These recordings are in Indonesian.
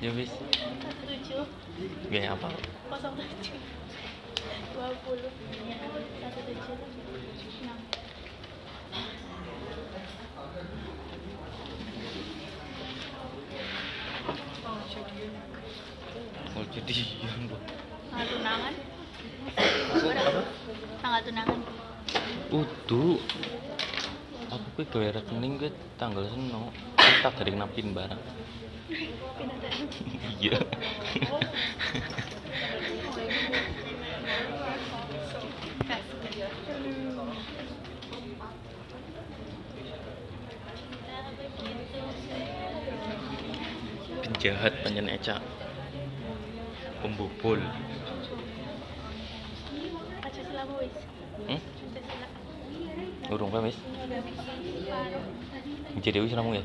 Ya wis. satu tujuh Gak apa. kosong tujuh dua puluh satu tujuh enam Oh jadi yang bu. tanggal tunangan tanggal tunangan Udu. Aku kuwi gawe rekening kuwi tanggal seno. Tak dari napin barang. Iya. Penjahat panjen eca. Pembobol. Hmm? Urung? Paruh. Jadi wis ramu ya?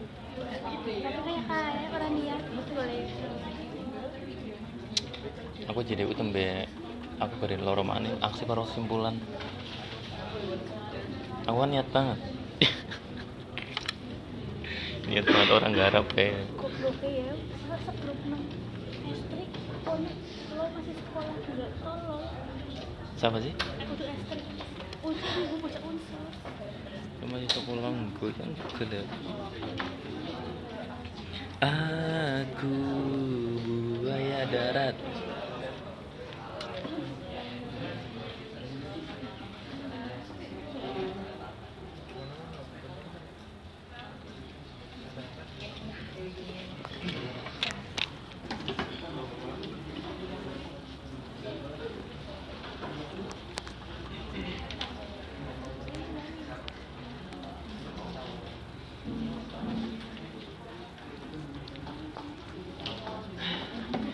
Aku jadi tembe aku beri loro maneh aksi karo simpulan. Aku kan niat banget. niat banget orang ya. gobloknya ya Siapa sih? aku masih sekolah gue kan gede. Aku buaya darat.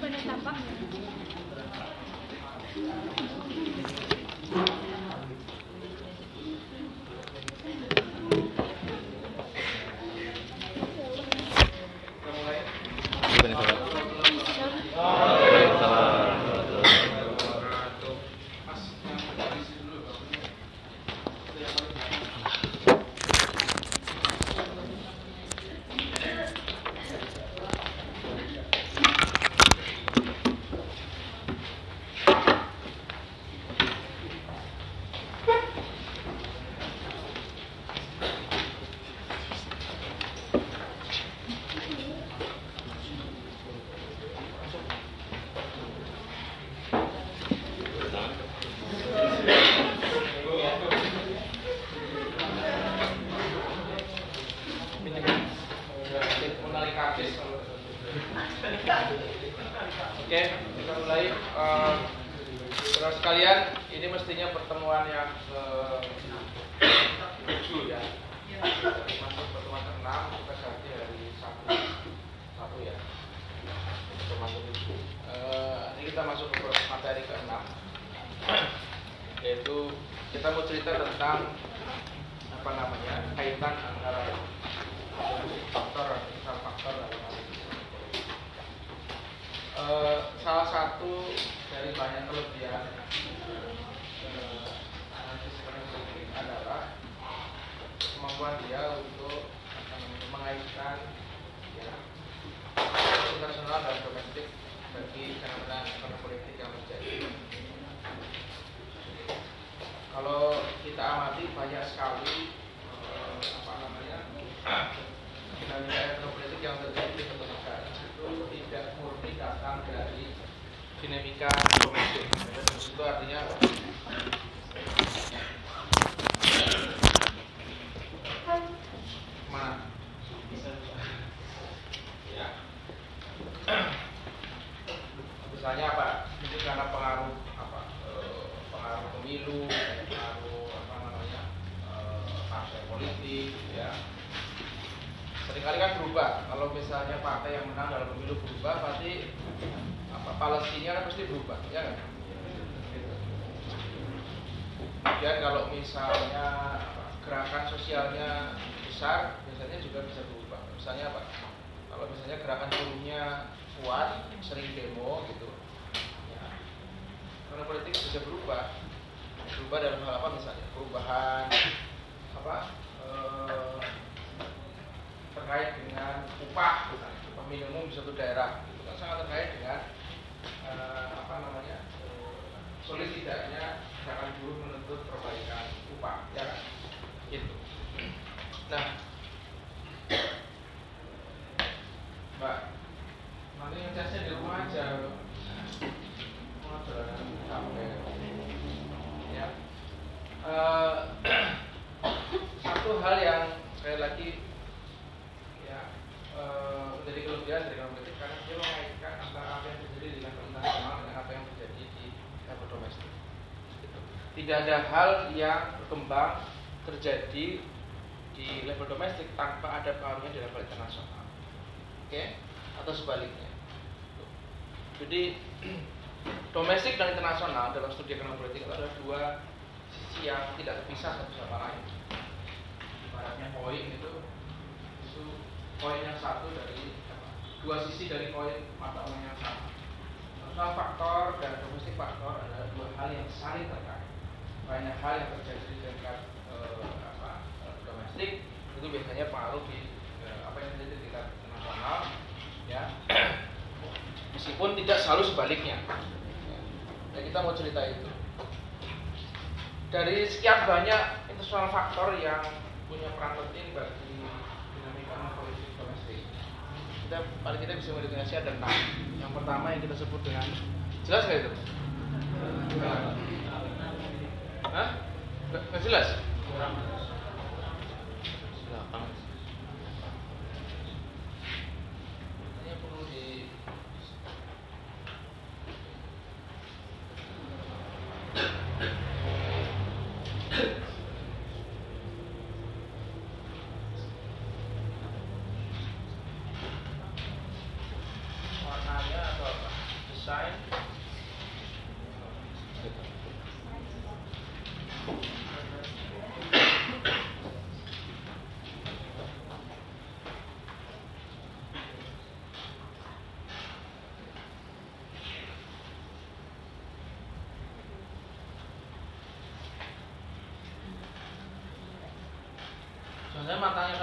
bukannya tampak Bukan salah. Waalaikumsalam. Oke, kita mulai. Eh, Saudara sekalian, ini mestinya pertemuan yang ke tujuh ya. Masuk pertemuan ke enam, kita ganti hari Sabtu. Sabtu ya. Pertemuan ke tujuh. Eh, ini kita masuk ke materi ke enam, yaitu kita mau cerita tentang apa namanya kaitan antara faktor dan faktor. Eh, salah satu dari banyak kelebihan eh, analisis politik adalah kemampuan dia untuk mengaitkan ya, internasional dan domestik bagi fenomena politik yang terjadi. Kalau kita amati banyak sekali eh, apa namanya dinamika politik yang terjadi di negara itu tidak murni datang dari dinamika domestik. Itu artinya mana? Ya. Misalnya apa? Ini karena pengaruh apa? eh, pengaruh pemilu, pengaruh apa namanya? eh, partai politik, ya sering kali kan berubah kalau misalnya partai yang menang dalam pemilu berubah pasti apa Palestina kan pasti berubah ya kan? Kemudian kalau misalnya gerakan sosialnya besar biasanya juga bisa berubah. Misalnya apa? Kalau misalnya gerakan buruhnya kuat sering demo gitu ya. Karena politik bisa berubah. Berubah dalam hal apa misalnya? Perubahan apa eh, terkait dengan upah upah minimum di suatu daerah gitu kan sangat terkait dengan eh, apa namanya eh, sulit tidaknya gerakan buruh menuntut perbaikan upah, ya kan? Gitu. Nah, Mbak, nanti ngecasnya di rumah aja. Jalan sampai ya. Eh, satu hal yang sekali lagi eh, menjadi kelebihan dari kaum politik karena dia mengaitkan antara apa yang terjadi di level internasional dengan apa yang terjadi di level domestik. Gitu. Tidak ada hal yang berkembang terjadi di level domestik tanpa ada pengaruhnya di level internasional. Oke? Atau sebaliknya. Jadi domestik dan internasional dalam studi ekonomi politik itu adalah dua sisi yang tidak terpisah satu sama lain. Ibaratnya koin itu koin yang satu dari dua sisi dari koin mata uang yang sama. Internasional faktor dan domestik faktor adalah dua hal yang saling terkait. Banyak hal yang terjadi di tingkat eh, apa, eh, domestik itu biasanya pengaruh di eh, apa yang terjadi di tingkat internasional ya meskipun tidak selalu sebaliknya ya. Kita mau cerita itu dari sekian banyak internasional faktor yang punya peran penting bagi dinamika politik domestik kita paling kita bisa mendefinisi ada enam yang pertama yang kita sebut dengan jelas nggak itu Hah? Nggak, jelas? Belakang.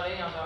ahí,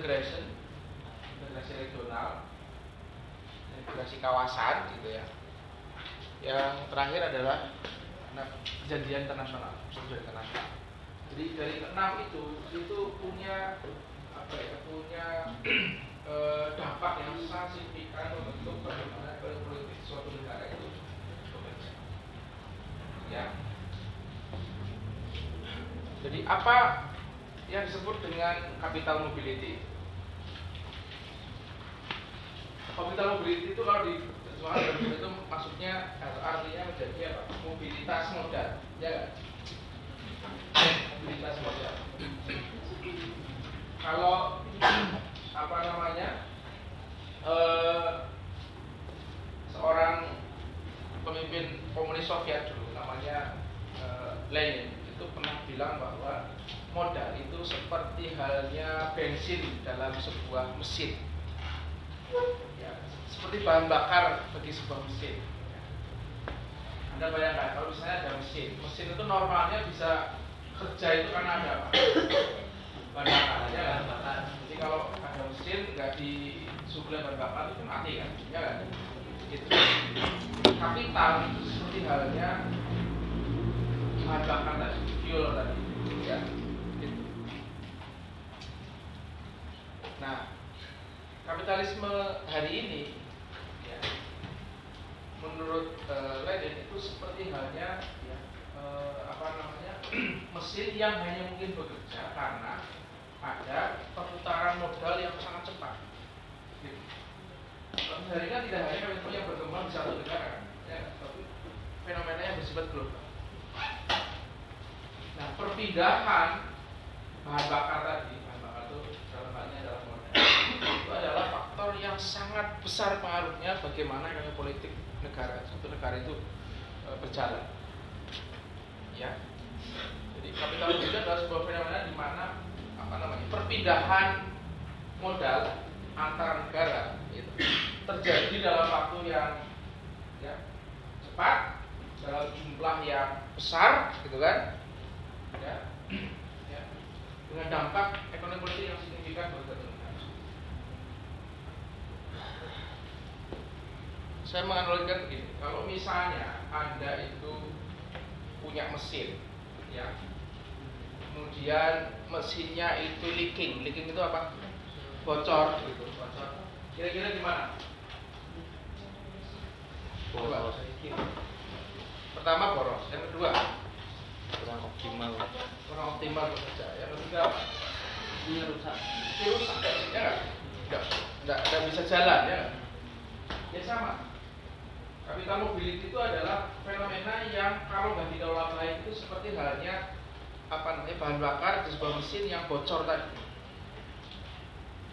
integration, integrasi regional, integrasi kawasan gitu ya. Yang terakhir adalah nah, perjanjian internasional, perjanjian internasional. Jadi dari enam itu itu punya apa ya, punya eh, dampak yang sangat signifikan untuk bagaimana politik suatu negara itu. Ya. Jadi apa yang disebut dengan capital mobility? Capital mobility itu kalau di bahasa itu maksudnya atau artinya menjadi apa? Mobilitas modal, ya kan? Mobilitas modal. Kalau apa namanya eh, seorang pemimpin komunis Soviet dulu namanya eh, Lenin itu pernah bilang bahwa modal itu seperti halnya bensin dalam sebuah mesin seperti bahan bakar bagi sebuah mesin. Anda bayangkan kalau misalnya ada mesin mesin itu normalnya bisa kerja itu karena ada apa? Bahan bakar aja kan? Jadi kalau ada mesin nggak disuplai bahan bakar itu mati kan? Ya kan? Gitu. Kapital itu seperti halnya bahan bakar tadi fuel tadi ya. Gitu. nah kapitalisme hari ini menurut eh, seperti halnya ya, eh, apa namanya mesin yang hanya mungkin bekerja karena ada perputaran modal yang sangat cepat. Gitu. Sebenarnya tidak hanya kapitalisme yang berkembang di satu negara, ya, tapi fenomena yang bersifat global. Nah, perpindahan bahan bakar tadi, bahan bakar itu dalam hal ini adalah modal, itu adalah faktor yang sangat besar pengaruhnya bagaimana ekonomi politik negara satu negara itu e, berjalan. Ya, jadi kapitalisme itu adalah sebuah fenomena di mana apa namanya perpindahan modal antar negara itu terjadi dalam waktu yang ya, cepat dalam jumlah yang besar gitu kan? Ya, ya. Dengan dampak ekonomi politik yang signifikan bagi satu negara. Saya menganalogikan begini, kalau misalnya anda itu punya mesin, ya, kemudian mesinnya itu leaking, leaking itu apa? Bocor, gitu, bocor. Kira-kira gimana? Coba. Pertama boros, yang kedua kurang optimal kurang optimal bekerja. Yang ketiga apa? Ini rusak. Ini rusak, ya nggak? Nggak, nggak, nggak bisa jalan ya. nggak? Ya sama. Capital mobility itu adalah fenomena yang kalau nggak dikelola baik itu seperti halnya apa namanya bahan bakar di sebuah mesin yang bocor tadi.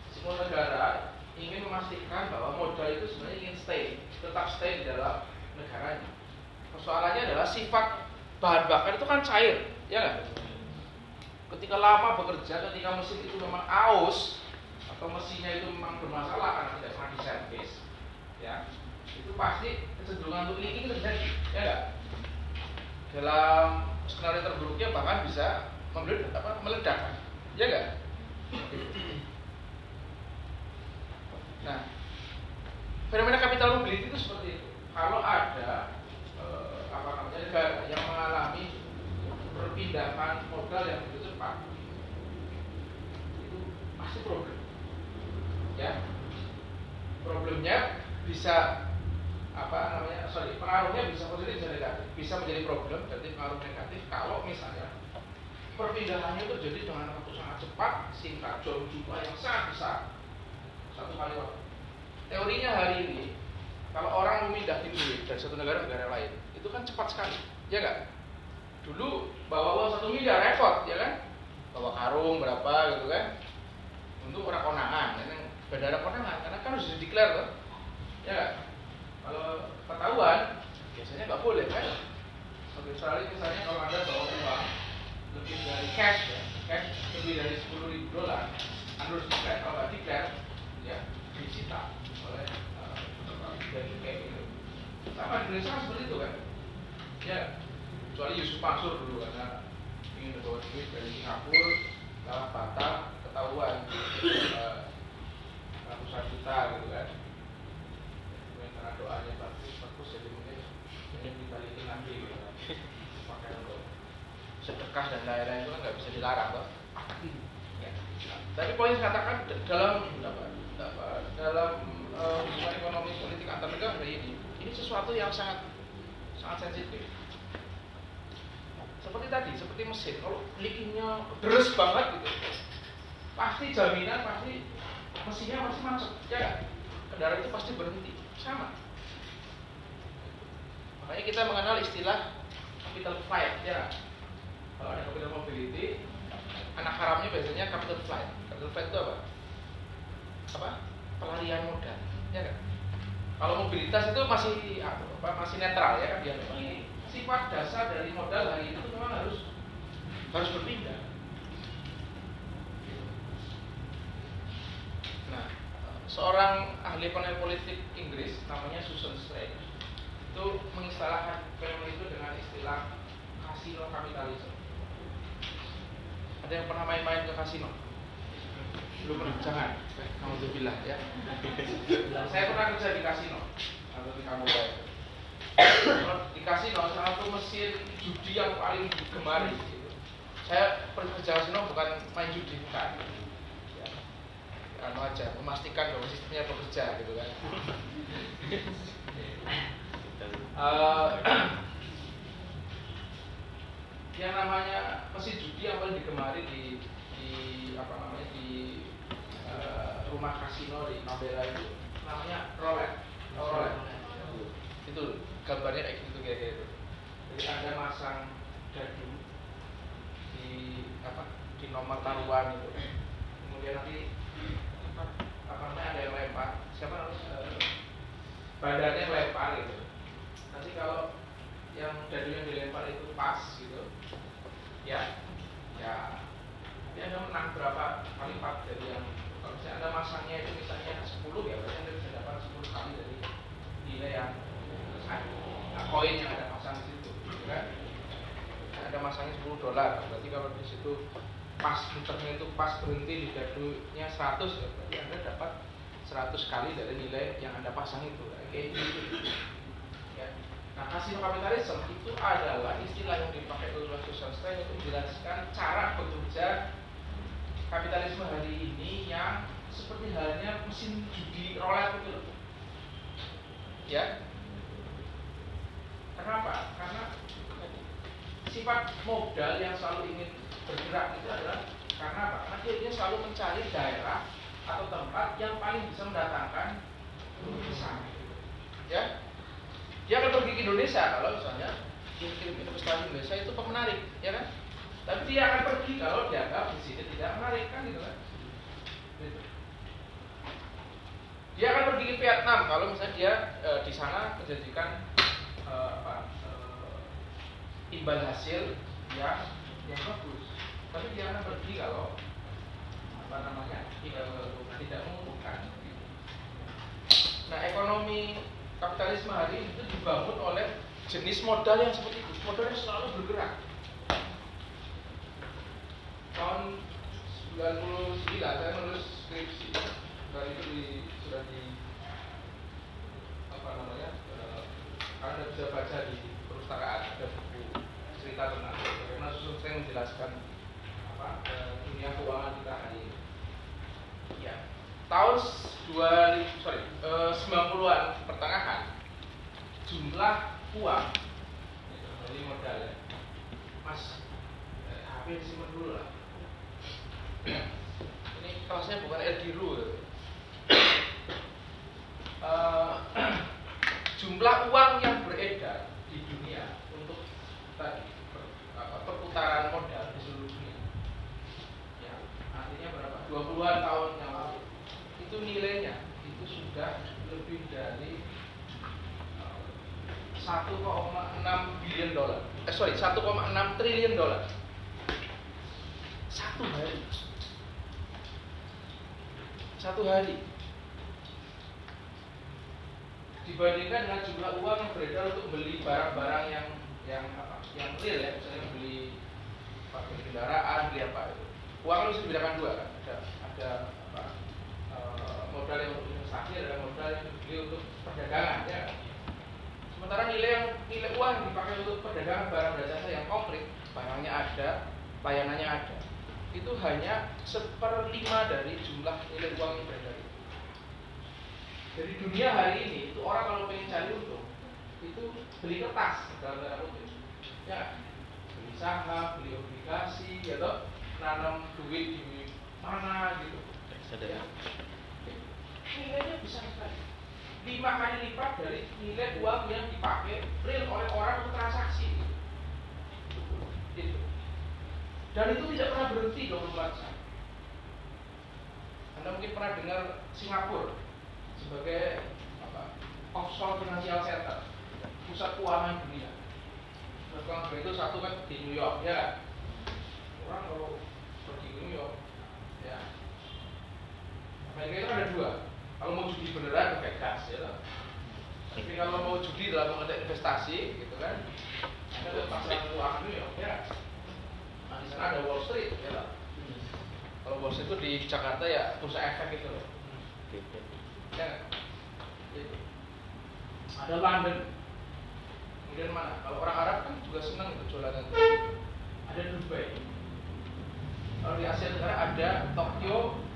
Semua negara ingin memastikan bahwa modal itu sebenarnya ingin stay, tetap stay di dalam negaranya. Persoalannya adalah sifat bahan bakar itu kan cair, ya nggak? Ketika lama bekerja, ketika mesin itu memang aus atau mesinnya itu memang bermasalah karena tidak pernah diservis, ya itu pasti kecenderungan untuk leaking terjadi, ya nggak? Dalam skenario terburuknya bahkan bisa meledak, apa, meledak, ya nggak? Nah, fenomena capital mobility itu seperti itu. Kalau ada eh, apa namanya yang mengalami perpindahan modal yang begitu cepat, itu pasti problem. Ya, problemnya bisa apa namanya sorry pengaruhnya bisa positif bisa negatif bisa menjadi problem jadi pengaruh negatif kalau misalnya perpindahannya itu terjadi dengan waktu sangat cepat singkat jauh jumlah yang sangat besar satu kali waktu. Teorinya hari ini, kalau orang memindah duit dari satu negara ke negara lain, itu kan cepat sekali, ya nggak? Dulu bawa uang satu miliar repot, ya kan? Bawa karung berapa gitu kan? Untuk orang konangan, kan? bandara konangan, karena kan harus dideklar tuh, ya nggak? Kalau ketahuan, biasanya nggak boleh kan? Oke, misalnya, kalau anda bawa uang lebih dari cash ya, cash lebih dari sepuluh ribu dolar, anda harus declare. Kalau nggak declare, ya disita oleh uh, dari kayak gitu. Sama di Indonesia kan seperti itu kan? Ya, kecuali Yusuf Mansur dulu karena ingin membawa duit dari Singapura, salah patah, ketahuan uh, ratusan juta gitu kan. Karena doanya bagus, bagus jadi mungkin ini dibalikin lagi gitu. Pakai untuk sedekah dan lain-lain itu kan nggak bisa dilarang kok. Ya. Tapi poin katakan dalam apa, apa, dalam uh, hubungan ekonomi politik antar negara ini ini sesuatu yang sangat sangat sensitif. Seperti tadi, seperti mesin, kalau leakingnya deres banget gitu, pasti jaminan pasti mesinnya pasti macet, ya? Kendaraan itu pasti berhenti, sama. Makanya kita mengenal istilah capital flight, ya. Kalau ada capital mobility, anak haramnya biasanya capital flight. Capital flight itu apa? Apa? Pelarian modal, ya kan? Kalau mobilitas itu masih apa? Masih netral ya kan dia. Ini sifat dasar dari modal hari itu memang harus harus berpindah. Nah, seorang ahli ekonomi politik Inggris namanya Susan Strange itu mengistilahkan fenomena itu dengan istilah kasino kapitalisme. Ada yang pernah main-main ke kasino? Belum pernah, jangan. Alhamdulillah ya. Saya pernah kerja di kasino atau di Kamboja. Di kasino salah satu mesin judi yang paling digemari. Gitu. Saya pergi kerja kasino bukan main judi bukan. Anu aja, memastikan bahwa sistemnya bekerja gitu kan. Uh, yang namanya mesin judi yang paling digemari di di apa namanya di eh, rumah kasino di Nabela itu namanya roulette oh, roulette itu gambarnya kayak gitu kayak gitu. Jadi ada masang dadu di apa di nomor taruhan itu. Kemudian nanti apa namanya ada yang lempar. Siapa harus eh, badannya lempar gitu. Nanti kalau yang dadu yang dilempar itu pas gitu ya ya nanti anda menang berapa kali lipat dari yang kalau misalnya anda masangnya itu misalnya 10 ya berarti anda bisa dapat 10 kali dari nilai yang nah, koin yang ada pasang di situ gitu kan? Ada masangnya 10 dolar berarti kalau di situ pas muternya itu pas berhenti di dadunya 100 ya berarti anda dapat 100 kali dari nilai yang anda pasang itu ya. Nah, kasino kapitalisme itu adalah istilah yang dipakai oleh Susan Stein untuk menjelaskan cara bekerja kapitalisme hari ini yang seperti halnya mesin judi roulette itu loh. Ya. Kenapa? Karena sifat modal yang selalu ingin bergerak itu adalah karena apa? Karena dia, dia selalu mencari daerah atau tempat yang paling bisa mendatangkan besar. Ya, dia akan pergi ke Indonesia kalau misalnya kirim investasi Indonesia itu menarik, ya kan? Tapi dia akan pergi kalau dianggap di sini tidak menarik kan gitu kan? Gitu. Dia akan pergi ke Vietnam kalau misalnya dia e, di sana menjanjikan e, apa, e, imbal hasil yang yang bagus. Tapi dia akan pergi kalau apa namanya tidak tidak menguntungkan. Nah ekonomi kapitalisme hari ini itu dibangun oleh jenis modal yang seperti itu, modal yang selalu bergerak. Tahun 99 saya menulis skripsi, dan itu di, sudah di apa namanya, eh, anda bisa baca di perpustakaan ada buku cerita tentang bagaimana susun saya menjelaskan apa dunia keuangan kita hari ini. Ya, tahun 2000 sorry eh, 90-an pertengahan jumlah uang dari modal ya mas eh, HP disimpan dulu lah ini kelasnya bukan Ediru ya. Eh, jumlah uang yang beredar di dunia untuk tadi perputaran modal di seluruh dunia ya artinya berapa 20-an tahun yang lalu. Itu nilainya itu sudah lebih dari eh, 1,6 billion dolar eh sorry 1,6 triliun dolar satu hari. Satu hari. Dibandingkan dengan jumlah uang yang beredar untuk beli barang-barang yang yang apa yang real ya misalnya beli pakai kendaraan beli apa itu. Uang harus dibedakan dua kan ada ada apa eh, modal yang untuk investasi ada modal yang dibeli untuk perdagangan ya sementara nilai yang nilai uang dipakai untuk perdagangan barang dan jasa yang konkret barangnya ada layanannya ada itu hanya seperlima dari jumlah nilai uang yang beredar. Jadi dunia hari ini itu orang kalau pengen cari untung itu beli kertas dalam tanda kutip. Ya, beli saham, beli obligasi, ya nanam duit di mana gitu. Ya. Nilainya bisa sekali. Lima kali lipat dari nilai uang yang dipakai real oleh orang untuk transaksi. Gitu. Dan itu tidak pernah berhenti 24 jam. Anda mungkin pernah dengar Singapura sebagai apa, offshore financial center, pusat keuangan dunia. Pusat keuangan dunia itu satu kan di New York ya. Orang kalau pergi ke New York. Amerika itu ada dua. Kalau mau judi beneran ke Vegas ya. lah. Tapi kalau mau judi dalam mengenai investasi, gitu kan, ada pasar keuangan New York ya. Nah, di sana ada Wall Street, ya lah. Kalau Wall Street itu di Jakarta ya pusat efek itu loh. Ya? Gitu. Ada London. Kemudian mana? Kalau orang Arab kan juga senang itu jualan itu. Ada Dubai. Kalau di Asia Tenggara ada Tokyo.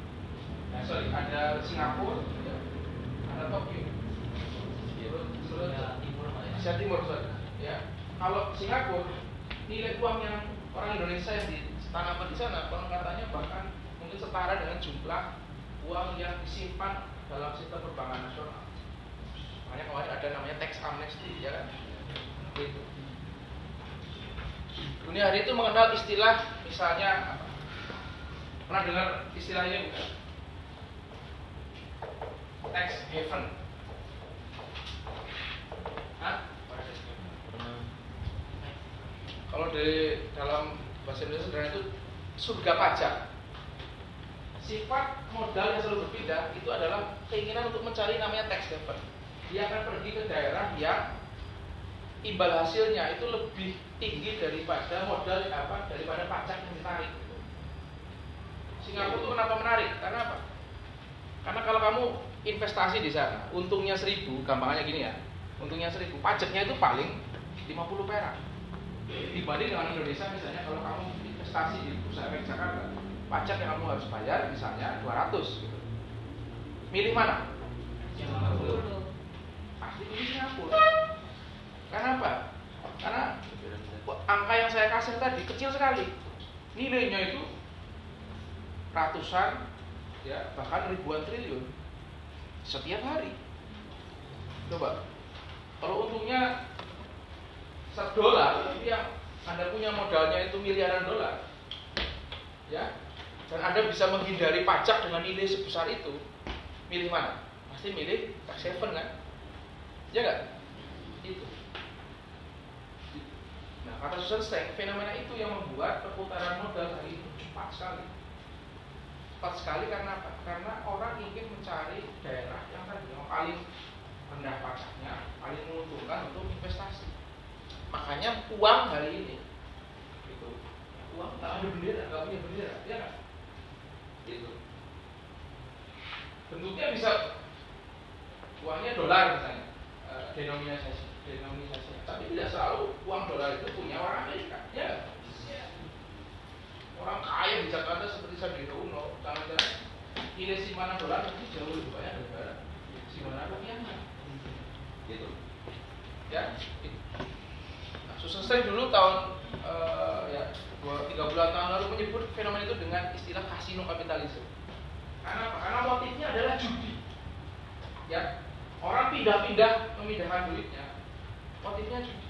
Nah, sorry, ada Singapura. Ada Tokyo. Asia Timur sorry. Ya. Kalau Singapura nilai uang yang orang Indonesia yang ditanamkan di sana konon katanya bahkan mungkin setara dengan jumlah uang yang disimpan dalam sistem perbankan nasional. Makanya kemarin ada namanya tax amnesty, ya kan? Gitu. Dunia hari itu mengenal istilah misalnya apa? Pernah dengar istilah ini bukan? Tax haven. Hah? Kalau di dalam bahasa Indonesia sederhana itu surga pajak. Sifat modal yang selalu berbeda itu adalah keinginan untuk mencari namanya tax haven. Dia akan pergi ke daerah yang imbal hasilnya itu lebih tinggi daripada modal apa daripada pajak yang ditarik. Singapura itu kenapa menarik? Karena apa? Karena kalau kamu investasi di sana, untungnya seribu, gampangnya gini ya, untungnya seribu, pajaknya itu paling 50 perak dibanding dengan Indonesia misalnya kalau kamu investasi di perusahaan efek Jakarta pajak yang kamu harus bayar misalnya 200 gitu. milih mana? pasti pilih Singapura karena apa? karena angka yang saya kasih tadi kecil sekali nilainya itu ratusan ya bahkan ribuan triliun setiap hari. Coba kalau untungnya satu dolar tapi yang anda punya modalnya itu miliaran dolar ya dan anda bisa menghindari pajak dengan nilai sebesar itu milih mana? Pasti milih tax haven kan? Ya nggak? Itu. Nah kata Susan Stein fenomena itu yang membuat perputaran modal hari ini cepat sekali cepat sekali karena karena orang ingin mencari daerah yang tadi yang paling rendah pajaknya paling menguntungkan untuk investasi. Makanya uang hari ini itu uang nggak ada bendera nggak punya bendera ya kan bentuknya bisa uangnya dolar misalnya eh, denominasi denominasi. Tapi tidak selalu uang dolar itu punya orang Amerika ya orang kaya di Jakarta seperti Sandiaga Uno jangan-jangan nilai simpanan dolar itu jauh lebih banyak daripada simpanan rupiahnya gitu ya. Nah, Stein dulu tahun eh, ya dua tiga bulan tahun lalu menyebut fenomena itu dengan istilah kasino kapitalisme. Karena apa? Karena motifnya adalah judi. Ya, orang pindah-pindah memindahkan duitnya, motifnya judi.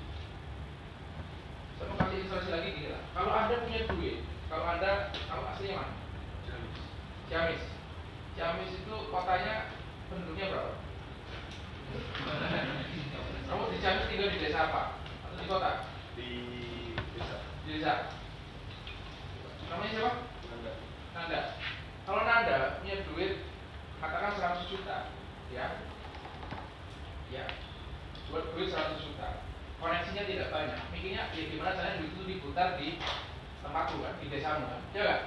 Saya mau kasih ilustrasi lagi gini lah. Kalau anda punya duit, kalau anda kalau aslinya mana? Ciamis. Ciamis itu kotanya penduduknya berapa? Kamu di Ciamis tinggal di desa apa? Atau di kota? di desa Di desa. Namanya siapa? Nanda Nanda. Kalau Nanda punya duit katakan 100 juta, ya. Ya. Buat duit 100 juta. Koneksinya tidak banyak. Mikirnya ya gimana caranya duit itu diputar di tempatku kan, di desamu kan. Ya kan?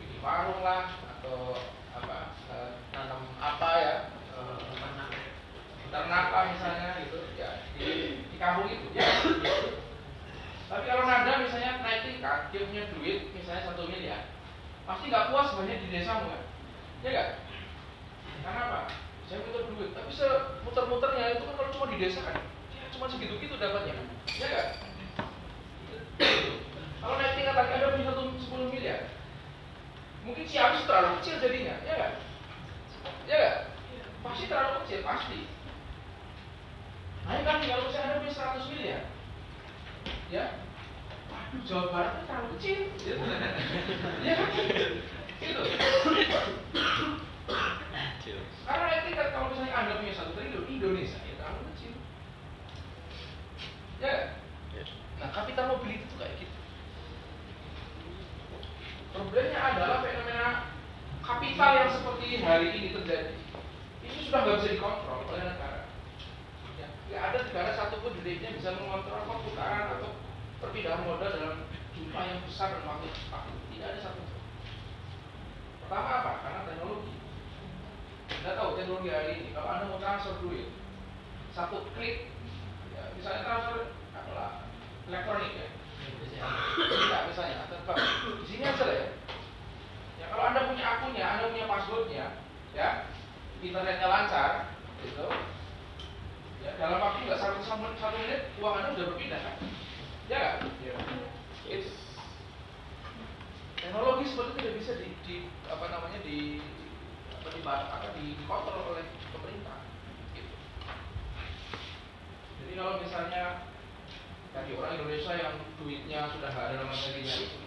Bikin warung lah atau apa eh, nanam apa ya? Eh, ternak lah misalnya gitu. Ya di, di kampung itu ya. Tapi kalau nanda misalnya naik tingkat dia punya duit misalnya satu miliar pasti nggak puas banyak di desamu kan? Ya nggak? Karena apa? Saya punya duit tapi semuter-muternya itu kan kalau cuma di desa kan ya cuma segitu-gitu dapatnya kan? Ya nggak kalau naik tingkat lagi ada satu sepuluh miliar mungkin Ciamis terlalu kecil jadinya ya nggak ya nggak pasti terlalu kecil pasti Nah, kan kalau misalnya ada punya 100 miliar, ya, waduh Jawa Barat itu terlalu kecil, ya kan? Gitu. Karena nanti kalau misalnya anda punya satu triliun, Indonesia ya terlalu kecil. Ya. nah kapital mobility itu kayak gitu. Problemnya adalah fenomena kapital yang seperti hari ini terjadi. Ini sudah nggak bisa dikontrol oleh negara. Ya, nggak ada negara satupun di dunia yang bisa mengontrol perputaran atau perpindahan modal dalam jumlah yang besar dan waktu cepat. Tidak ada satu. Pertama apa? Karena teknologi. Anda tahu teknologi hari ini, kalau Anda mau transfer duit, satu klik, ya, misalnya transfer adalah elektronik ya, tidak misalnya, atau di sini aja ya. Ya kalau Anda punya akunnya, Anda punya passwordnya, ya, internetnya lancar, gitu, ya dalam waktu nggak satu, satu, satu menit uang Anda sudah berpindah kan? Ya nggak? sebetulnya tidak bisa di, di apa namanya di apa di apa di dikontrol oleh pemerintah. Gitu. Jadi kalau misalnya tadi orang Indonesia yang duitnya sudah ada dirinya itu,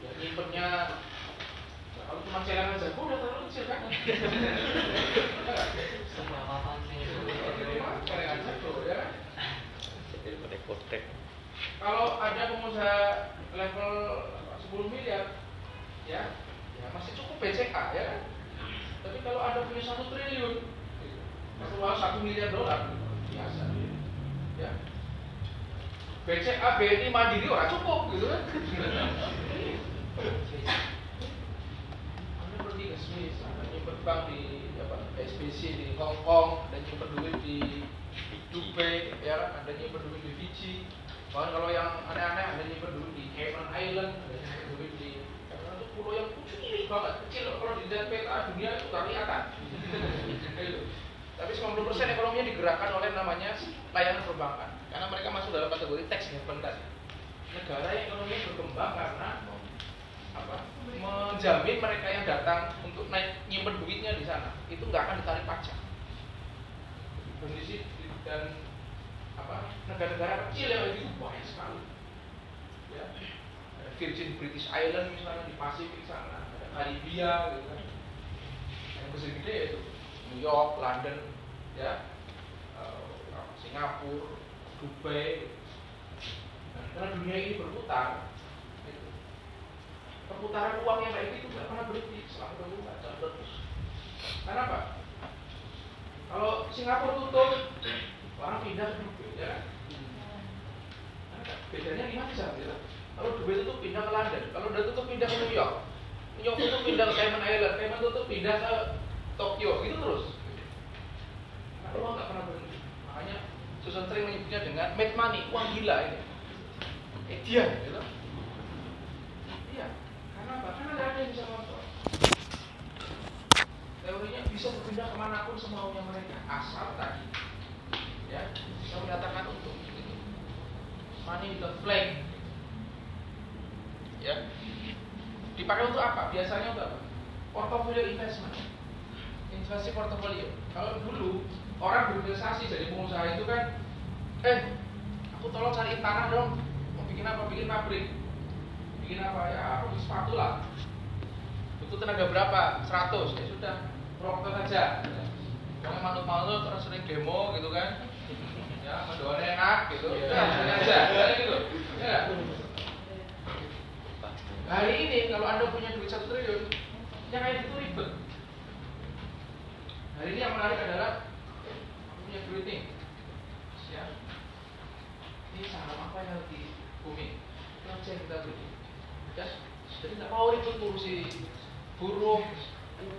ya nyimpennya ya, kalau cuma celengan jago udah terlalu kecil kan? Semua apa sih? Celengan jago ya. Jadi kotek-kotek. Kalau ada pengusaha level apa, 10 miliar, ya, ya masih cukup BCA ya kan? Tapi kalau ada punya satu triliun, satu satu miliar dolar, biasa, ya. BCA, BNI, Mandiri orang cukup gitu kan? Ke Swiss, Anda nyimpen bank di apa, SBC di Hong Kong, Anda nyimpen duit di Dubai, ya kan? Anda nyimpen duit di Fiji, bahkan kalau yang aneh-aneh Anda nyimpen duit di Cayman Island, Anda nyimpen duit di karena itu pulau yang kecil banget, kecil kalau dilihat peta dunia itu nggak kelihatan. Tapi 90% ekonominya digerakkan oleh namanya layanan perbankan, karena mereka masuk dalam kategori tax haven tadi. Negara yang ekonominya berkembang karena apa menjamin mereka yang datang untuk naik nyimpen duitnya di sana. Itu nggak akan ditarik pajak. Kondisi dan apa negara-negara kecil yang begitu banyak sekali. Ya. Virgin British Island misalnya di Pasifik sana ada Karibia gitu kan. Yang besar gede itu New York London ya. Eh, Singapura Dubai. Nah, karena dunia ini berputar perputaran uang yang kayak gitu nggak pernah berhenti selama 24 jam terus. Kenapa? Kalau Singapura tutup, orang pindah ke Dubai, ya kan? Bedanya gimana sih? Gitu? Kalau Dubai tutup pindah ke London, kalau udah tutup pindah ke New York, New York tutup pindah ke Cayman Island, Cayman tutup pindah ke Tokyo, gitu terus. Nah, uang nggak pernah berhenti. Makanya Susan sering menyebutnya dengan mad money, uang gila ini. Eh dia, gitu. Nggak ada yang bisa kontrol. Teorinya bisa berpindah ke mana pun semaunya mereka, asal tadi ya bisa mendatangkan untung. Gitu. Money without flag. Ya, dipakai untuk apa? Biasanya untuk apa? Investment, investasi portfolio. Kalau dulu orang berinvestasi jadi pengusaha itu kan, eh, aku tolong cariin tanah dong, mau bikin apa? Bikin pabrik bikin apa? Ya aku bikin sepatu lah. Butuh tenaga berapa? 100 ya sudah proktor saja Orang manut-manut terus sering demo gitu kan. Ya mendoanya enak gitu. Udah sini aja. Kayak gitu ya. Hari ini kalau anda punya duit satu triliun yang kayak gitu ribet. Hari ini yang menarik adalah punya duit nih. Ya ini saham apa yang di bumi yang kita beli ya jadi nggak mau ribut ngurusi buruh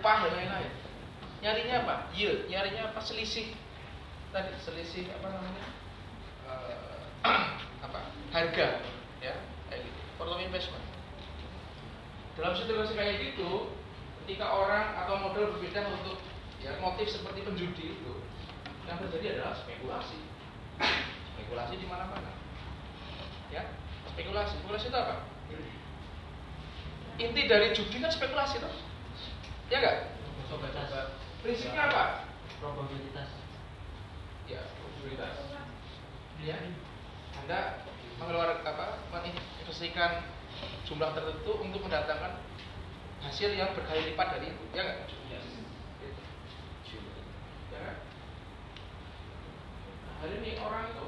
upah dan lain-lain. Nyarinya apa? Yield nyarinya apa? Selisih. Tadi selisih apa namanya? Eh, apa? Harga ya kayak gitu. Portfolio investment. Dalam situasi kayak gitu ketika orang atau modal berpindah untuk ya motif seperti penjudi itu yang terjadi adalah spekulasi. Spekulasi di mana-mana. Ya spekulasi. Spekulasi itu apa inti dari judi kan spekulasi toh ya enggak prinsipnya apa? Probabilitas. ya probabilitas. Ya anda mengeluarkan apa menginvestasikan jumlah tertentu untuk mendatangkan hasil yang berkali lipat dari itu. Ya enggak Gitu. ya? Nah, hari ini orang itu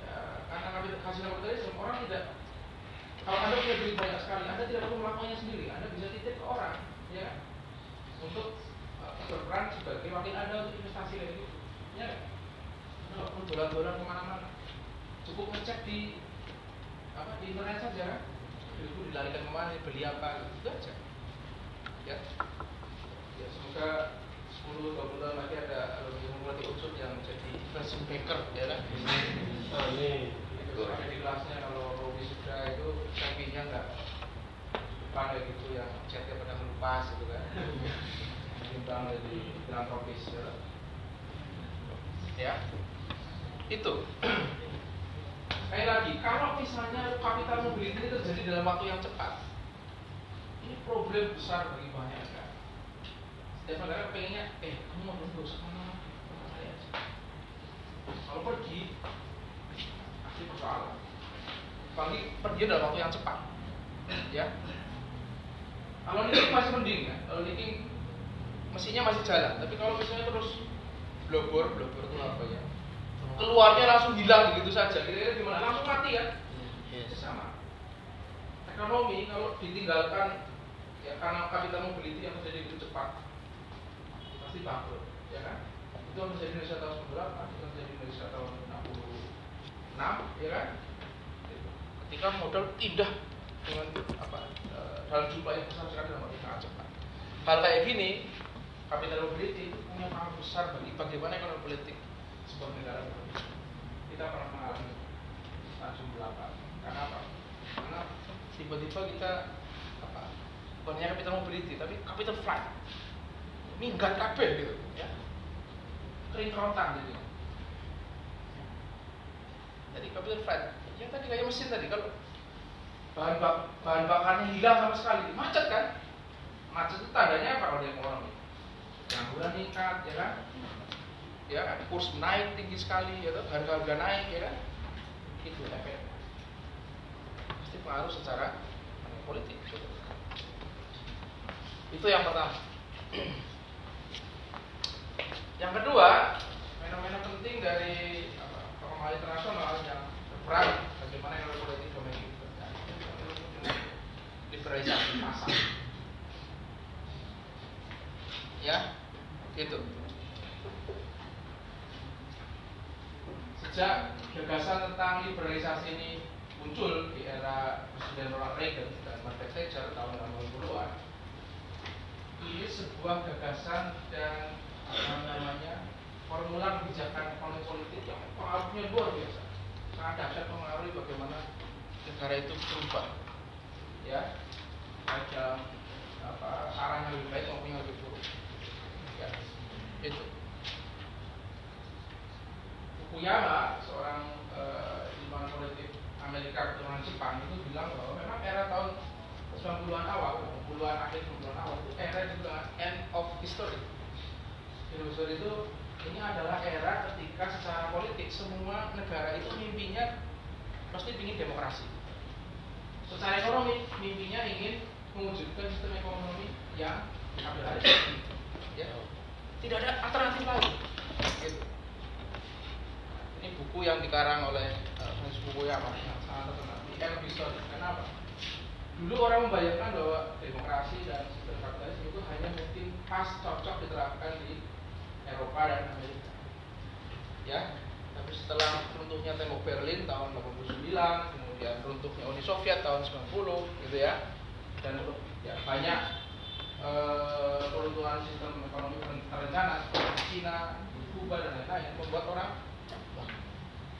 ya karena ngambil hasil kapitalisme orang tidak kalau anda punya duit banyak sekali anda tidak perlu melakukannya sendiri anda bisa titip ke orang ya kan? untuk uh, berperan sebagai wakil anda untuk investasi kayak gitu ya kan? anda perlu dolar-dolar ke mana-mana cukup ngecek di apa di internet saja kan itu dilarikan ke mana beli apa gitu itu aja ya ya semoga 10 20 tahun lagi ada alumni mulai unsur yang jadi investment banker ya kan Amin. itu ada di kelasnya kalau Sudah itu sampingnya nggak depan gitu yang chatnya pada melupas gitu kan timbang jadi filantropis ya. ya itu sekali lagi kalau misalnya capital mobility ini terjadi dalam waktu yang cepat Ini problem besar bagi banyak negara. Setiap negara pengennya, eh kamu mau ke mana? Sama saya. Kalau pergi, pasti persoalan. Apalagi pergi dalam waktu yang cepat. Ya. Kalau leaking masih mending ya. Kalau leaking mesinnya masih jalan. Tapi kalau misalnya terus blobor, blobor itu apa ya? Keluarnya langsung hilang begitu saja. Kira-kira gimana? Langsung mati ya? Yes. Sama. Ekonomi kalau ditinggalkan ya karena capital mobility yang terjadi begitu cepat pasti bangkrut, ya kan? Itu yang terjadi di Indonesia tahun 98, itu yang terjadi di Indonesia tahun 66, ya kan? Ketika modal pindah dengan apa eh, dalam jumlah yang besar sekali dalam waktu sangat cepat. Hal kayak gini, capital mobility itu punya pengaruh besar bagi bagaimana ekonomi politik sebuah negara berkembang. Kita pernah mengalami tahun 98. Karena apa? Karena tiba-tiba kita apa? Bukan hanya capital mobility, tapi capital flight. Minggat kabeh gitu, ya. Kering kerontang jadi. Jadi capital flight. Yang tadi kayak mesin tadi kalau bahan bak bahan bakarnya hilang sama sekali, macet kan? Macet itu tandanya apa kalau di ekonomi? Pengangguran meningkat, ya kan? Ya kan? Kurs naik tinggi sekali, ya kan? Harga-harga naik, ya kan? Itu efek. Pasti pengaruh secara politik. gitu. Itu yang pertama. Yang kedua, fenomena penting dari apa, internasional yang berperan bagaimana ekonomi politik domestik liberalisasi pasar. Ya, gitu. Sejak gagasan tentang liberalisasi ini muncul di era Presiden Ronald Reagan dan Margaret Thatcher tahun 80-an, ini sebuah gagasan dan apa namanya formula kebijakan politik yang pengaruhnya luar biasa sangat dahsyat mempengaruhi bagaimana negara itu berubah. Ya ada apa arah lebih baik maupun yang lebih buruk. Ya itu. Fukuyama seorang uh, ilmuwan politik Amerika keturunan Jepang itu bilang bahwa memang era tahun 90-an awal, 90-an akhir 90-an awal itu era yang end of history. History itu ini adalah era ketika secara politik semua negara itu mimpinya pasti ingin demokrasi. Secara ekonomi mimpinya ingin mewujudkan sistem ekonomi yang kapitalis. Ya. Tidak ada alternatif lain. Gitu. Ini buku yang dikarang oleh uh, Francis Fukuyama yang sangat terkenal. Of History. Kenapa? Dulu orang membayangkan bahwa demokrasi dan sistem kapitalis itu hanya mungkin pas cocok diterapkan di Eropa dan Amerika. Ya, tapi setelah runtuhnya tembok Berlin tahun 89, kemudian runtuhnya Uni Soviet tahun 90, gitu ya, dan ya banyak eh, peruntuhan sistem ekonomi terencana seperti Cina, Kuba dan lain-lain membuat orang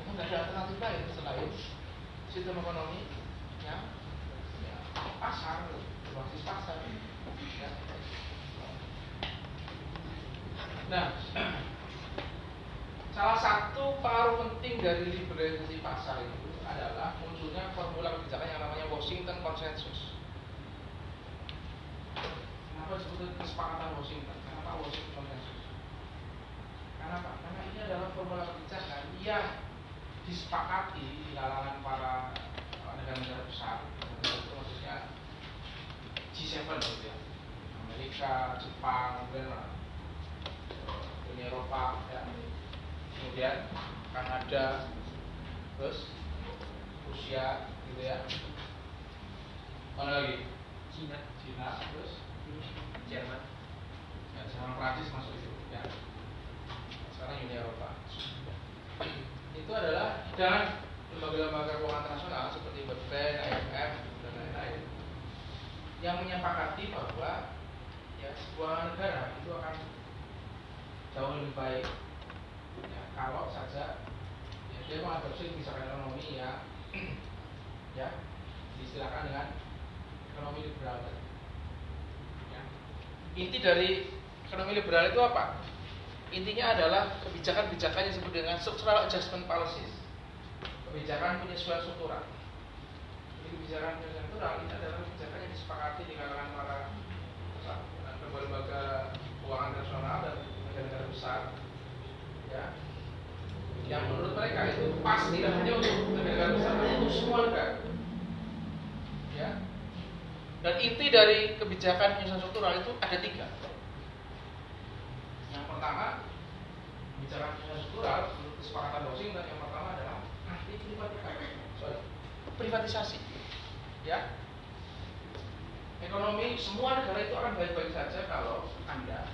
memang nggak ada alternatif lain selain sistem ekonomi yang ya, pasar, berbasis pasar. Ya. Nah, salah satu pengaruh penting dari liberalisasi pasar itu adalah munculnya formula kebijakan yang namanya Washington Consensus. Kenapa disebut kesepakatan Washington? Kenapa Washington Consensus? Kenapa? Karena ini adalah formula kebijakan yang disepakati di kalangan para negara-negara besar, itu maksudnya G7 gitu ya, Amerika, Jepang, uh, Uni Eropa, ya. kemudian Kanada, terus Rusia, gitu ya. Mana lagi? Cina Cina, terus Jerman ya, Jerman Prancis masuk itu, ya. Sekarang Uni Eropa. Itu adalah dan lembaga-lembaga keuangan internasional seperti World Bank, IMF, dan lain-lain yang menyepakati bahwa ya sebuah negara itu akan jauh lebih baik. Ya, kalau saja ya, dia mengadopsi misalkan ekonomi ya. Ya disilakan dengan ekonomi liberal. Ya. inti dari ekonomi liberal itu apa? Intinya adalah kebijakan-kebijakan yang disebut dengan structural adjustment policies. Kebijakan penyesuaian struktural. Jadi kebijakan penyesuaian struktural ini adalah kebijakan yang disepakati di kalangan para lembaga keuangan nasional dan besar. Ya. Yang menurut mereka itu pas tidak hanya untuk negara besar tapi untuk semua negara. Ya. Dan inti dari kebijakan penyusunan struktural itu ada tiga. Yang pertama bicara penyusunan struktural menurut kesepakatan dan yang pertama adalah ah, privatisasi privatisasi. Ya. Ekonomi semua negara itu akan baik-baik saja kalau anda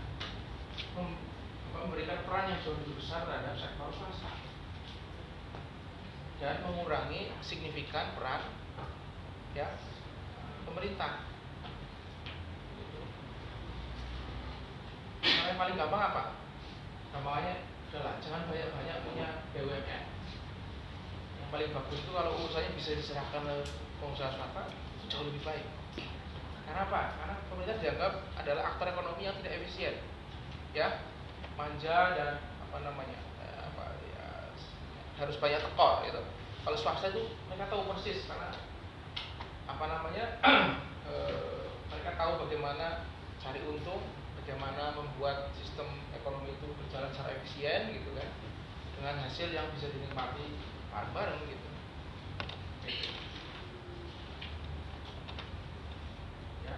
memberikan peran yang jauh lebih besar terhadap sektor swasta dan mengurangi signifikan peran ya pemerintah. Nah, yang paling gampang apa? Gampangnya adalah jangan banyak-banyak punya BUMN. Yang paling bagus itu kalau urusannya bisa diserahkan ke pengusaha swasta itu jauh lebih baik. Karena apa? Karena pemerintah dianggap adalah aktor ekonomi yang tidak efisien, ya, manja dan apa namanya, eh, apa ya, harus banyak tekor gitu. Kalau swasta itu mereka tahu persis karena apa namanya, eh, mereka tahu bagaimana cari untung, bagaimana membuat sistem ekonomi itu berjalan secara efisien gitu kan, dengan hasil yang bisa dinikmati bareng-bareng gitu. Ya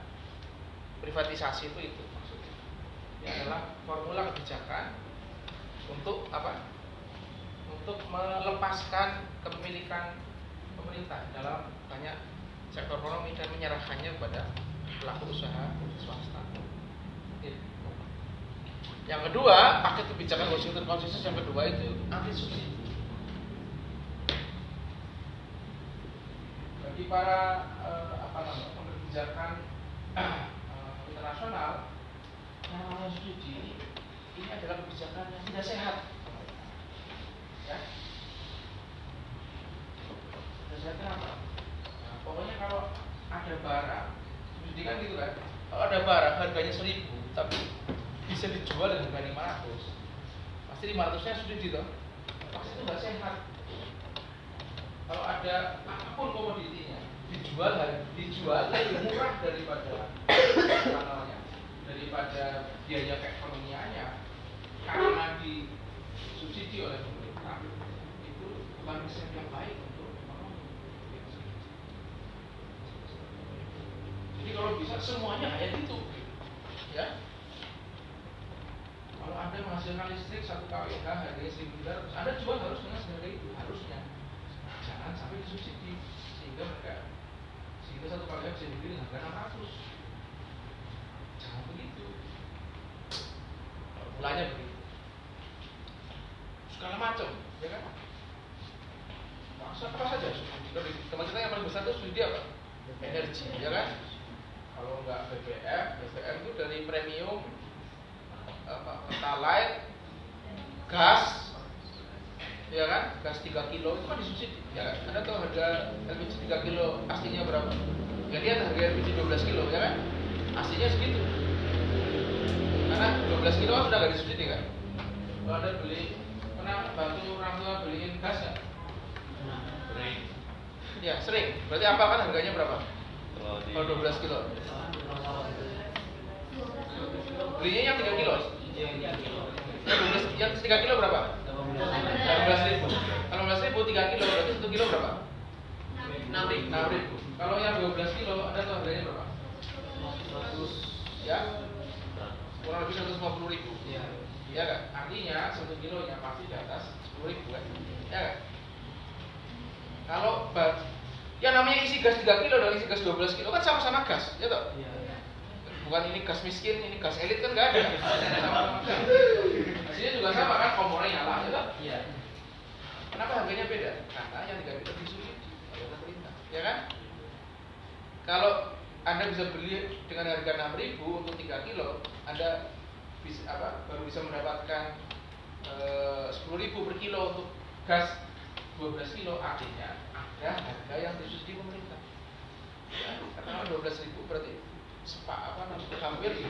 privatisasi itu itu ini adalah formula kebijakan untuk apa? Untuk melepaskan kepemilikan pemerintah dalam banyak sektor ekonomi dan menyerahkannya kepada pelaku usaha swasta. Yang kedua paket kebijakan Washington Consensus yang kedua itu anti subsidi. Bagi para eh, apa namanya kebijakan eh, internasional namanya subsidi ini adalah kebijakan yang tidak sehat ya tidak sehat kenapa Nah, pokoknya kalau ada barang subsidi kan gitu kan kalau ada barang harganya seribu tapi bisa dijual dengan harga 500 pasti 500 nya subsidi toh pasti itu nggak sehat kalau ada apa pun komoditinya dijual dijual lebih murah daripada apa namanya daripada biaya keekonomiannya karena disubsidi oleh pemerintah itu bukan resep yang baik untuk ekonomi. Jadi kalau bisa semuanya kayak gitu ya. Kalau anda menghasilkan listrik satu kWh harganya 1.300 anda jual harus dengan seharga itu harusnya. Jangan sampai disubsidi sehingga mereka sehingga satu kali bisa dibeli dengan harga 600 begitu mulanya begitu. Segala macam ya kan? Masa apa saja? Teman kita yang paling besar itu subsidi apa energi ya kan? Kalau nggak BBM BBM itu dari premium apa pertalite gas ya kan? Gas 3 kilo itu kan disubsidi ya kan? Anda tahu harga LPG 3 kilo aslinya berapa? Ya lihat harga LPG 12 kilo ya kan? Aslinya segitu karena 12 kilo kan sudah nggak disubsidi kan kalau anda beli pernah bantu orang tua beliin gas nggak? Ya sering. Berarti apa kan harganya berapa? Kalau di kalau 12 kilo. Belinya yang 3 kilo? Yang 12 yang 3 kilo berapa? 18 ribu. 18 ribu 3 kilo. Berarti 1 kilo berapa? 6 ribu. 6 ribu. Kalau yang 12 kilo ada tuh harganya berapa? Ya kurang lebih 150 ribu. Ya kan artinya 1 kilonya pasti di atas 10 ribu kan? Ya kan kalau ba- yang namanya isi gas 3 kilo dan isi gas 12 kilo kan sama-sama gas ya toh? Bukan ini gas miskin ini gas elit kan nggak ada. Hasilnya juga sama kan kompornya nyala ya toh? Kenapa harganya beda? Karena yang 3 kilo disubsidi oleh pemerintah ya kan? Kalau anda bisa beli dengan harga 6.000 untuk 3 kilo, Anda bisa apa? baru bisa mendapatkan eh, 10.000 per kilo untuk gas 12 kilo artinya ada harga yang disubsidi pemerintah. Ya, karena 12.000 berarti sepa apa hampir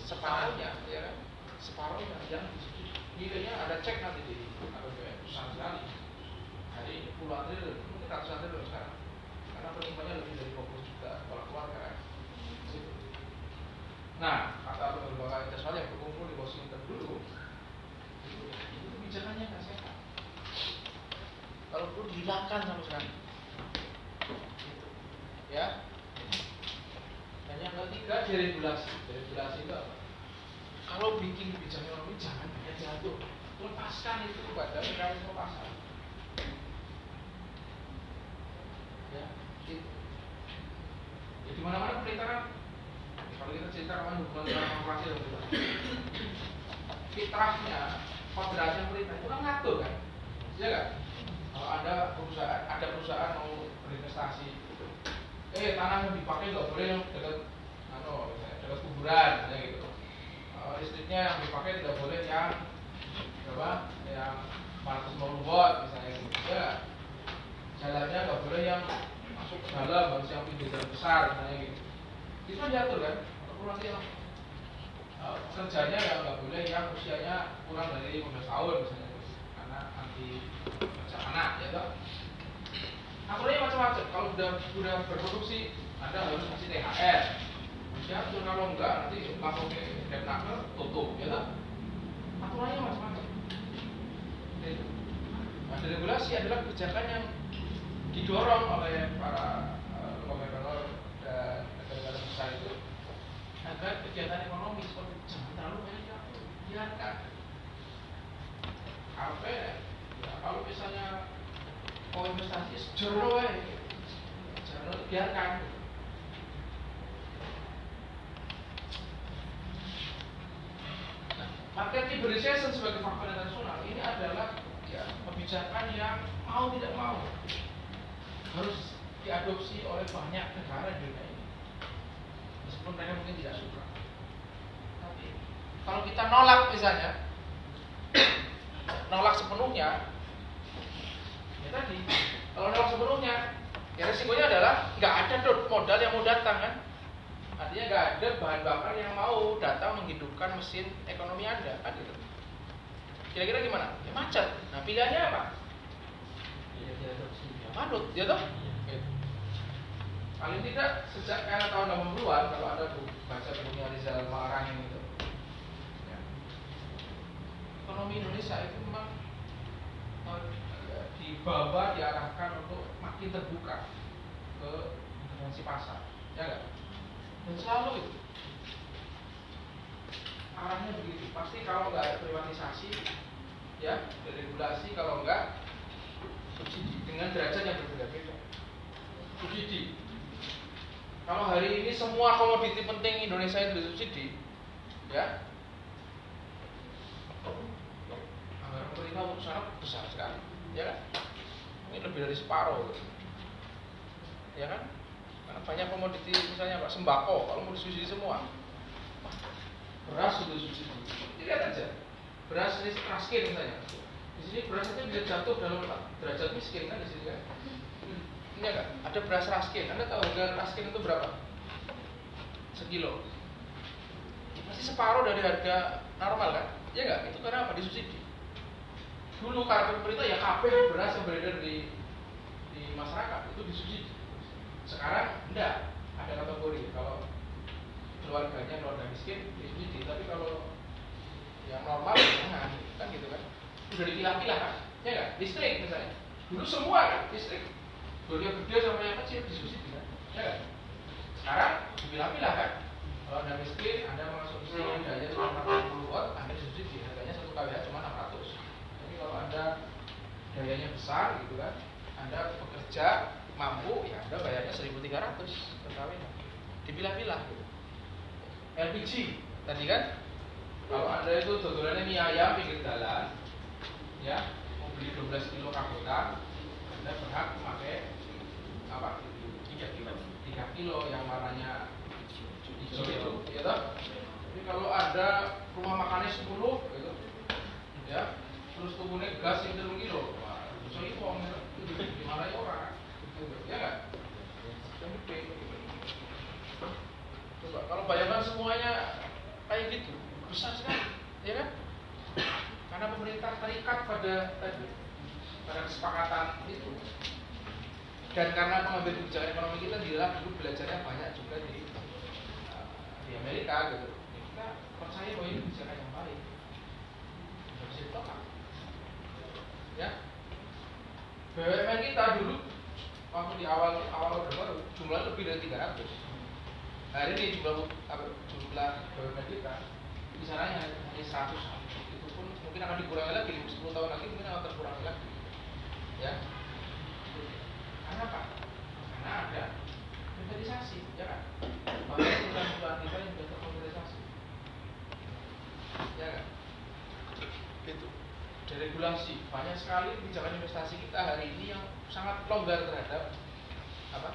separuhnya ya kan separuhnya yang. Nilainya ada cek nanti di APBN besar sekali. Hari ini puluhan triliun, mungkin ratusan triliun sekarang karena penumpangnya lebih dari 20 juta kepala keluarga kan. Situ. Nah, kata lembaga internasional yang berkumpul di Washington dulu, itu, kebijakannya nggak sehat. Kalau perlu dihilangkan sama sekali. Gitu. Ya. deregulasi. Deregulasi itu apa? Kalau bikin kebijakan ekonomi jangan banyak diatur, lepaskan itu kepada mekanisme pasar. Ya, itu. Ya, di mana-mana pemerintah kan kalau kita cerita kan hubungan dengan korporasi dan pemerintah fitrahnya kodrasnya pemerintah itu kan ngatur kan? Ya kan kalau ada perusahaan ada perusahaan mau berinvestasi eh tanah yang dipakai nggak boleh yang dekat misalnya dekat kuburan misalnya gitu. Eh, listriknya yang dipakai tidak boleh yang apa yang 450 watt misalnya gitu. Ya jalannya nggak boleh yang masuk ke dalam harus yang jalan besar misalnya gitu. Itu kan diatur kan nanti yang uh, kerjanya ya nggak boleh yang usianya kurang dari 15 tahun misalnya. Karena anti kerja anak ya toh. Aturannya macam-macam. Kalau sudah sudah berproduksi anda harus kasih THR diatur kalau enggak nanti langsung ke depnaker tutup ya toh. Aturannya macam-macam. Nah, regulasi adalah kebijakan yang didorong oleh para uh, gubernur dan negara-negara besar itu agar kegiatan ekonomi seperti jangan terlalu banyak biarkan. Apa ya? kalau misalnya mau investasi sejero ya, jangan biarkan. Nah, market liberalization sebagai faktor internasional ini adalah ya, kebijakan yang mau tidak mau harus diadopsi oleh banyak negara di dunia ini meskipun mereka mungkin tidak suka. Tapi kalau kita nolak misalnya nolak sepenuhnya ya tadi kalau nolak sepenuhnya ya resikonya adalah nggak ada modal yang mau datang kan? Artinya nggak ada bahan bakar yang mau datang menghidupkan mesin ekonomi anda kan gitu. Kira-kira gimana? Ya macet. Nah pilihannya apa? Iya, diadopsi. ya manut ya toh? Gitu. Paling tidak sejak era tahun 80-an kalau bu, baca bukunya Rizal Malarangin itu ya, ekonomi Indonesia itu memang eh, dibawa diarahkan untuk makin terbuka ke intervensi pasar. Ya enggak dan selalu itu. Arahnya begitu. Pasti kalau nggak ada privatisasi ya deregulasi kalau enggak subsidi dengan derajat yang berbeda-beda. Subsidi kalau hari ini semua komoditi penting Indonesia itu disubsidi ya. Anggaran pemerintah untuk besar sekali ya kan? Ini lebih dari separuh ya kan? Karena banyak komoditi misalnya pak sembako kalau mau disubsidi semua. Beras sudah subsidi lihat aja beras ini raskin misalnya. Di sini beras itu bisa jatuh dalam derajat miskin kan di sini kan ini enggak ada beras raskin. Anda tahu harga raskin itu berapa? Sekilo. Masih separuh dari harga normal kan? Ya enggak itu karena apa? Disubsidi. Dulu karena pemerintah ya kabeh beras yang beredar di di masyarakat itu disubsidi. Sekarang enggak. Ada kategori. Kalau keluarganya keluarga miskin disubsidi. Tapi kalau yang normal jangan kan gitu kan? Udah dipilah-pilah kan ya enggak listrik misalnya. Dulu semua kan listrik dulu yang gede sama yang kecil disubsidi kan ya kan? Sekarang dipilah-pilah kan? Kalau anda miskin anda mengonsumsi daya cuma 40 watt anda disubsidi harganya satu kWh cuma 600 tapi kalau anda dayanya besar gitu kan? Anda bekerja mampu ya anda bayarnya 1300 per kWh dipilah-pilah gitu. LPG tadi kan? Kalau anda itu dodolannya mie ayam pinggir jalan ya mau beli 12 kilo kabutan anda berhak memakai apa? 3 kilo. 3 kilo yang warnanya hijau. Itu ya toh? Tapi kalau ada rumah makannya 10 gitu ya terus tubuhnya gas yang 3 kilo. Wah bisa itu om gimana ya orang. Gitu ya kan coba kalau bayangkan semuanya kayak gitu besar sekali ya kan? Karena pemerintah terikat pada tadi pada kesepakatan itu dan karena pengambil kebijakan ekonomi kita dilalah dulu belajarnya banyak juga di di Amerika gitu. Kita percaya bahwa ini kebijakan yang baik. Nggak bisa ditolak ya. BUMN kita dulu waktu di awal awal order baru jumlahnya lebih dari 300 hari ini jumlah jumlah BUMN kita di sana hanya hanya 100 itu pun mungkin akan dikurangi lagi 10 tahun lagi mungkin akan terkurangi lagi. Ya karena apa? Karena ada privatisasi ya kan? Makanya perusahaan kita yang sudah terprivatisasi ya kan? Gitu deregulasi. Banyak sekali kebijakan investasi kita hari ini yang sangat longgar terhadap apa?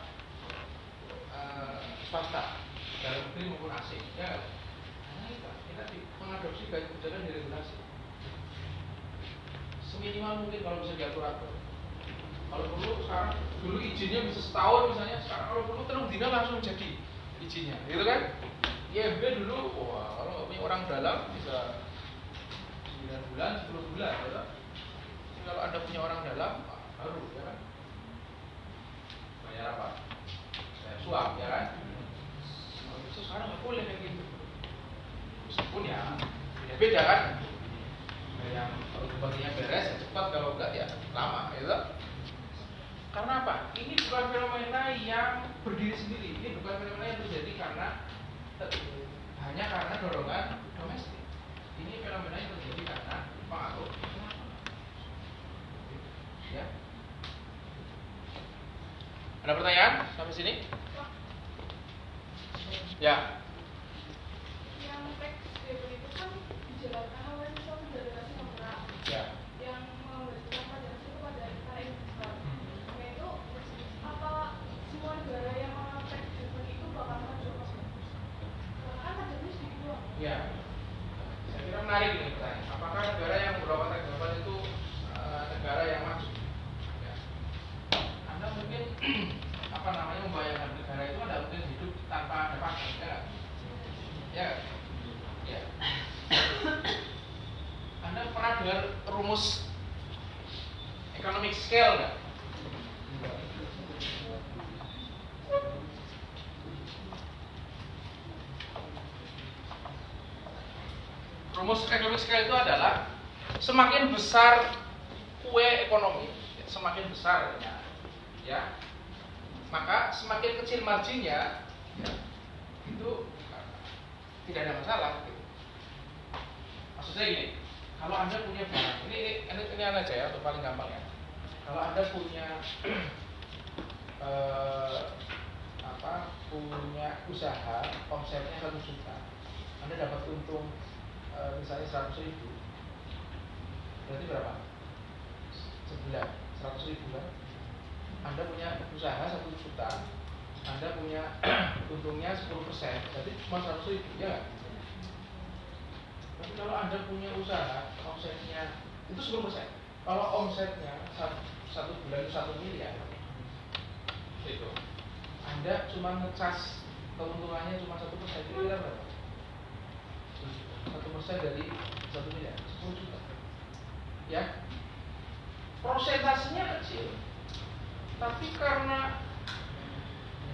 Eh, swasta dalam negeri maupun asing ya kan? karena kita kita mengadopsi kebijakan deregulasi seminimal mungkin kalau bisa diatur atur kalau perlu sekarang dulu izinnya bisa setahun misalnya sekarang kalau perlu telung dina langsung jadi izinnya gitu kan? IMB dulu wah kalau orang dalam bisa 9 bulan 10 bulan ya kalau anda punya orang dalam baru ya kan? Bayar apa? Bayar suap ya kan? Kalau itu sekarang nggak boleh kayak gitu. Meskipun ya beda beda kan? Yang kalau bupatinya beres ya cepat kalau enggak ya lama gitu karena apa? Ini bukan fenomena yang berdiri sendiri. Ini bukan fenomena yang terjadi karena eh, hanya karena dorongan domestik. Ini fenomena yang terjadi karena pengaruh Ya. Ada pertanyaan sampai sini? Ya. yang teks itu kan dijalankan oleh suatu federasi kontrak Ya. yang memberikan pajak itu pada para investor. Nah itu apa semua negara yang menolak teks debit itu bakal maju mas? Karena kan pajaknya sedikit doang. Ya. Saya kira menarik ini pertanyaan. Apakah negara yang tax haven itu eh, negara yang maju? Ya. Anda mungkin apa namanya membayangkan negara itu ada mungkin hidup tanpa ada pajak, ya? Ya. Ya. Anda pernah dengar rumus economic scale nggak? rumus economic scale itu adalah semakin besar kue ekonomi, semakin besar ya, ya, maka semakin kecil marginnya, ya, itu tidak ada masalah. Gitu. Maksudnya gini, kalau anda punya barang, ini ini ini, ini aja ya, untuk paling gampang ya. Kalau anda punya eh, apa punya usaha omsetnya satu juta, anda dapat untung eh, misalnya seratus ribu, berarti berapa? Sebulan seratus ribu kan? Anda punya usaha satu juta, Anda punya untungnya 10 persen, berarti cuma seratus ribu ya? Tapi kalau Anda punya usaha omsetnya itu 10 persen, kalau omsetnya satu, satu bulan satu miliar, itu Anda cuma ngecas keuntungannya cuma satu persen, itu berapa? Satu persen dari satu miliar, 10 juta. Ya, prosentasenya kecil, tapi karena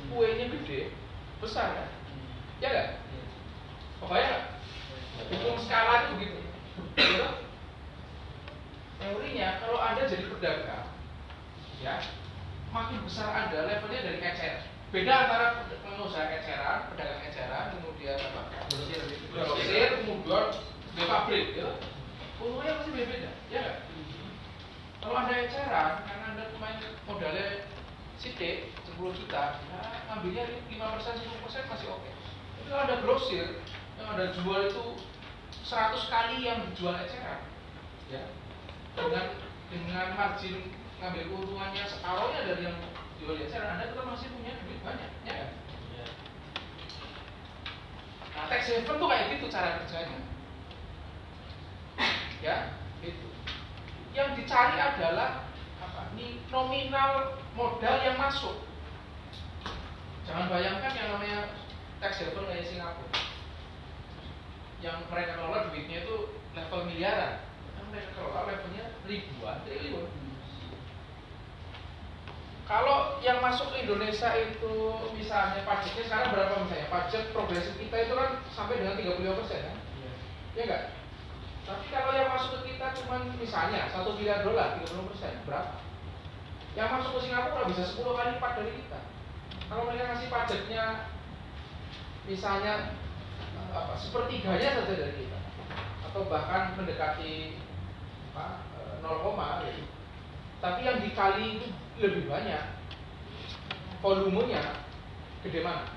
kuenya gede, besar kan? Ya kan? Pokoknya nggak? Hukum skala itu begitu. Gitu? Teorinya kalau anda jadi pedagang, ya makin besar anda levelnya dari ecer. Beda antara pengusaha eceran, pedagang eceran, kemudian apa? Grosir. kemudian di pabrik, ya. Untungnya pasti beda, ya nggak? Kalau anda eceran, karena anda pemain modalnya sidik 10 juta, ya ngambilnya 5% 10% masih oke. Tapi kalau anda grosir, yang anda jual itu 100 kali yang dijual eceran, ya dengan dengan margin ngambil keuntungannya separohnya dari yang jual eceran, anda tetap masih punya duit banyak, ya kan? Nah, tax haven tuh kayak gitu cara kerjanya. Ya, itu. Yang dicari adalah apa? Ini nominal modal yang masuk. Jangan bayangkan yang namanya tax haven kayak Singapura. Yang mereka kelola duitnya itu level miliaran. Yang mereka kelola levelnya ribuan triliun. Kalau yang masuk ke Indonesia itu misalnya pajaknya sekarang berapa misalnya? Pajak progresif kita itu kan sampai dengan 35 persen kan? Ya enggak? Tapi kalau yang masuk ke kita cuma misalnya 1 miliar dolar 30 persen berapa? Yang masuk ke Singapura bisa 10 kali lipat dari kita. Kalau mereka ngasih pajaknya misalnya apa sepertiganya saja dari kita atau bahkan mendekati apa, e, 0, gitu. Tapi yang dikali itu lebih banyak. Volumenya gede mana?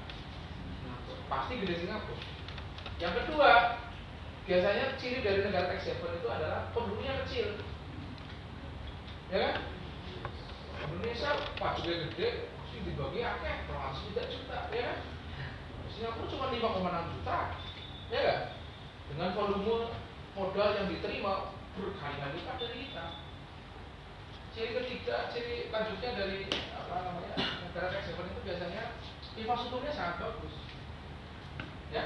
Pasti gede Singapura. Yang kedua, biasanya ciri dari negara tax haven itu adalah penduduknya kecil. Ya kan? Indonesia pajaknya gede, sih dibagi akeh, termasuk tidak juta, ya kan? Singapura cuma 5,6 juta, ya kan? Dengan volume modal yang diterima berkali-kali dari kita. Ciri ketiga, ciri lanjutnya dari apa namanya negara tax haven itu biasanya infrastrukturnya sangat bagus. Ya,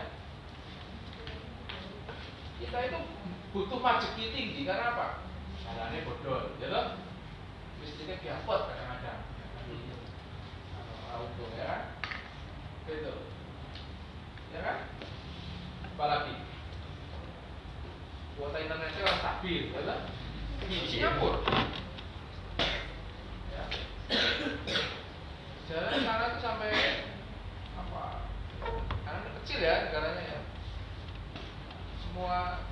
kita itu butuh pajeki tinggi karena apa? Jalannya bodol, ya loh? Listriknya biafot kadang-kadang. Auto ya kan? Gitu. Ya kan? Apalagi? Kuota internetnya stabil, ya loh? Singapura. Jalan sana itu sampai apa? Karena kecil ya negaranya ya. Semua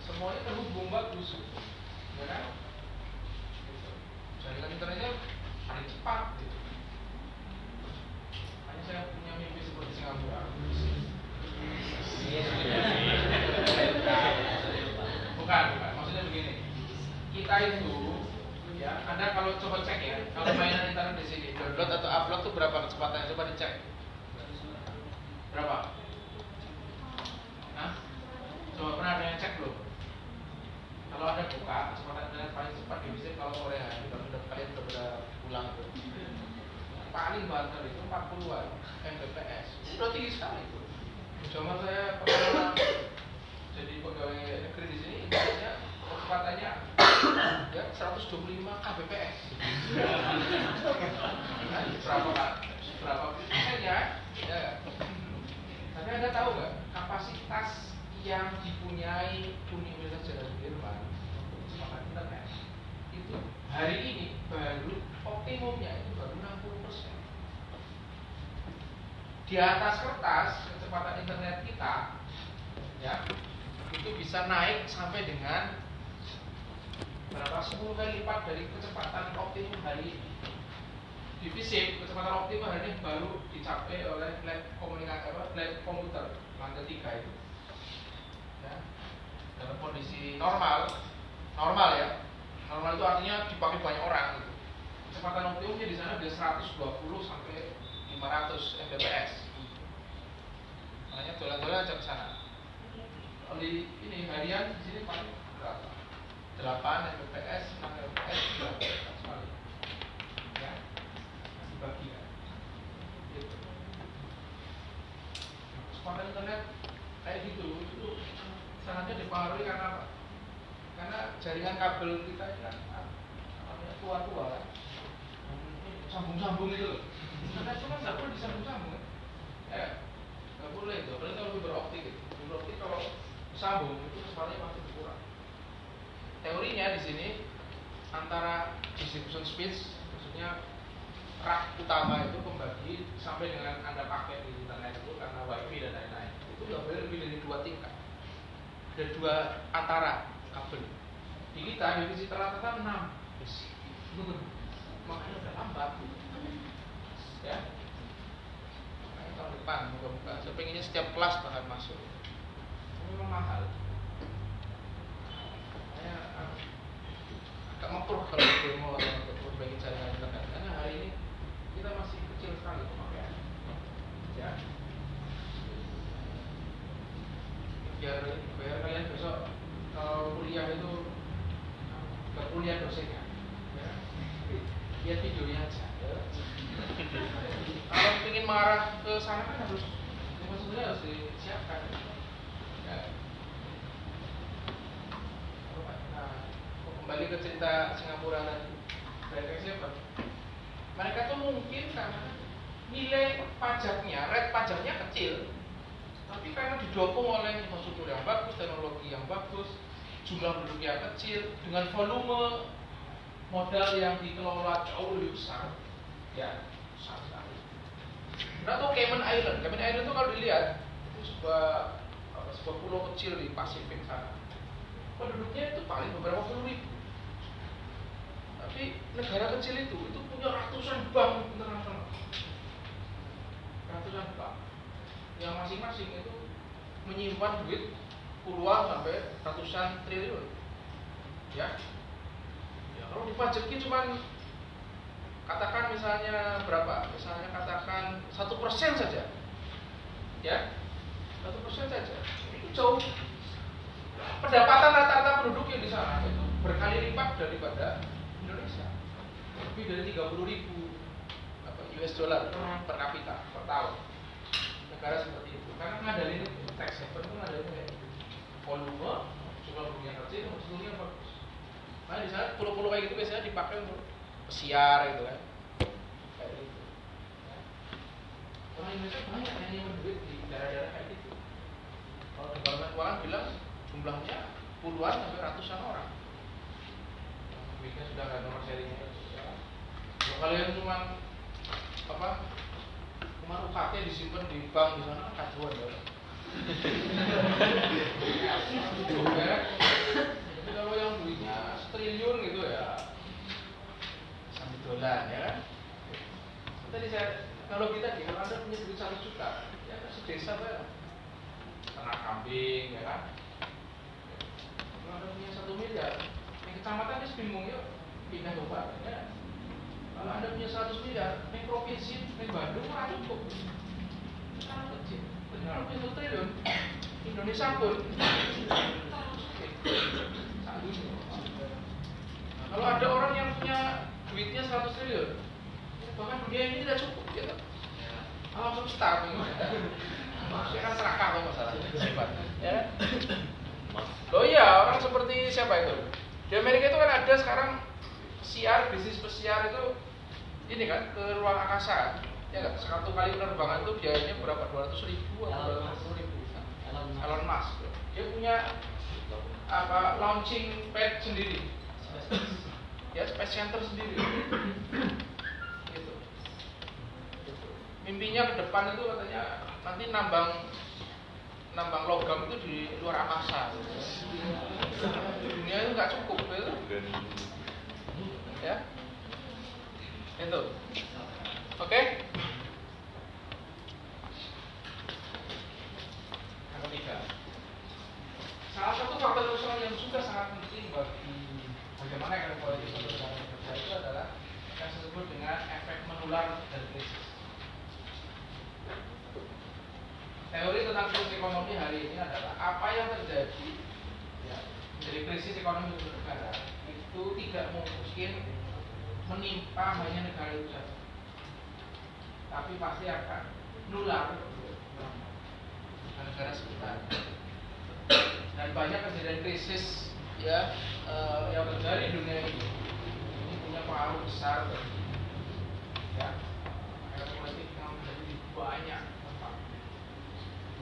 semuanya terhubung bagus ya kan? Jaringan internetnya paling cepat gitu. hanya saya punya mimpi seperti Singapura. Bukan bukan. Maksudnya begini. Kita itu ya anda kalau coba cek ya kalau mainan internet di sini download atau upload tuh berapa kecepatannya coba dicek. Berapa? Hah? Coba pernah ada yang cek belum? Kalau ada buka, kecepatan internet paling cepat di bisnis kalau sore hari kalau sudah kalian sudah pada pulang itu. Paling banter itu 40-an Mbps. Itu udah tinggi sekali itu. Zaman saya pernah jadi pegawai negeri di sini internetnya kecepatannya ya 125 kbps nah, berapa berapa? Persennya ya. Tapi anda tahu nggak kapasitas yang dipunyai Universitas Jenderal Sudirman untuk kecepatan internet itu hari ini baru optimumnya itu baru 60 persen. Di atas kertas kecepatan internet kita ya itu bisa naik sampai dengan berapa? 10 kali lipat dari kecepatan optimum hari ini. Di fisik kecepatan optimum hari ini baru dicapai oleh lab komunikasi apa? Lab komputer lantai tiga itu. Ya, dalam kondisi normal normal ya. Normal itu artinya dipakai banyak orang gitu. kecepatan optimumnya di sana bisa 120 sampai 500 mbps. Makanya dolan-dolan aja ke sana. Kalau di ini harian di sini paling 8 mbps 6 mbps berapa sekali ya dibagi kan gitu. kecepatan internet kayak gitu itu sangatnya dipengaruhi karena apa? Karena jaringan kabel kita ini kan tua-tua kan. Sambung-sambung itu loh. Cuma nggak boleh disambung-sambung kan. Ya, nggak boleh itu. Apalagi kalau beroptik gitu. Beroptik kalau sambung itu pasti berkurang. Teorinya di sini antara distribution speed maksudnya rak utama itu pembagi sampai dengan anda pakai di internet itu karena wifi dan lain-lain. Itu boleh lebih dari dua tingkat. Ada dua antara kabel. Di kita divisi rata-rata enam. Makanya udah lambat. Ya. Makanya tahun depan moga-moga saya pengennya setiap kelas bahkan masuk. Memang mahal makanya ah, agak mekruh kalau atau untuk memperbaiki jaringan internet karena hari ini kita masih kecil sekali pemakaian. Ya. Biar biar kalian besok kalau kuliah itu ke kuliah dosennya. Ya. lihat videonya aja. Ya. kalau ingin marah ke sana kan harus maksudnya harus disiapkan ya. Nah, kembali ke cerita Singapura tadi mereka siapa mereka tuh mungkin karena nilai pajaknya rate pajaknya kecil tapi karena didukung oleh infrastruktur yang bagus, teknologi yang bagus, jumlah penduduk yang kecil, dengan volume modal yang dikelola jauh lebih besar, ya besar sekali. Nah tuh Cayman Island, Cayman Island itu kalau dilihat itu sebuah sebuah pulau kecil di Pasifik sana. Penduduknya itu paling beberapa puluh ribu. Tapi negara kecil itu itu punya ratusan bank internasional, ratusan bank. Yang masing-masing itu menyimpan duit puluhan sampai ratusan triliun. Ya, ya kalau dipajaki cuman katakan misalnya berapa? Misalnya katakan satu persen saja. Ya satu persen saja. Itu jauh. Pendapatan rata-rata penduduk yang di sana itu berkali lipat daripada lebih dari 30 ribu apa, US dollar per kapita per tahun. Negara seperti itu. Karena ngadalin itu tax haven itu ngadalin kayak gitu. Volume jumlah penduduk yang kecil seluruhnya bagus. Nah di sana pulau-pulau kayak gitu biasanya dipakai untuk pesiar gitu kan. Kayak gitu. Orang Indonesia banyak yang nyimpen duit di daerah-daerah kayak gitu. Kalau departemen keuangan bilang jumlahnya puluhan sampai ratusan orang. Duitnya sudah nggak nomor serinya. ya. Kalian cuma apa cuma UKT disimpan di bank di sana kacuan ya. Ya. Tapi kalau yang duitnya triliun gitu ya sampai dolar ya. Kan tadi saya kalau kita di kalau anda punya duit satu juta ya kan sedesa saya. Ternak kambing ya kan. Kalau anda punya satu miliar yang kecamatan itu bingung yuk pindah ke Bandung ya kalau anda punya 100 miliar yang provinsi yang Bandung nggak cukup. Sangat kecil. Kalau punya satu triliun. Indonesia pun Nah, kalau ada orang yang punya duitnya 100 triliun, bahkan dunia ini tidak cukup, ya. Kan? Alam semesta, maksudnya kan serakah kok masalahnya, ya. Kan? Oh iya, orang seperti siapa itu? Di Amerika itu kan ada sekarang siar, bisnis pesiar itu ini kan ke ruang angkasa, ya kan? Satu kali penerbangan itu biayanya berapa? 200 ribu atau 250 ribu? Elon Musk, dia punya apa launching pad sendiri ya space center sendiri gitu. mimpinya ke depan itu katanya nanti nambang nambang logam itu di luar angkasa gitu. dunia itu nggak cukup gitu. ya itu. Oke? Yang ketiga. Salah satu faktor sosial yang juga sangat penting bagi bagaimana ekonomi politik untuk cara kerja itu adalah yang disebut dengan efek menular dari krisis. Teori tentang krisis ekonomi hari ini adalah apa yang terjadi ya, dari krisis ekonomi untuk negara itu tidak mungkin menimpa hanya negara itu. Saja, tapi pasti akan nular. Negara sekitar. Dan banyak kejadian krisis ya eh, yang terjadi di dunia ini. Ini punya pengaruh besar ya politik yang terjadi di banyak tempat.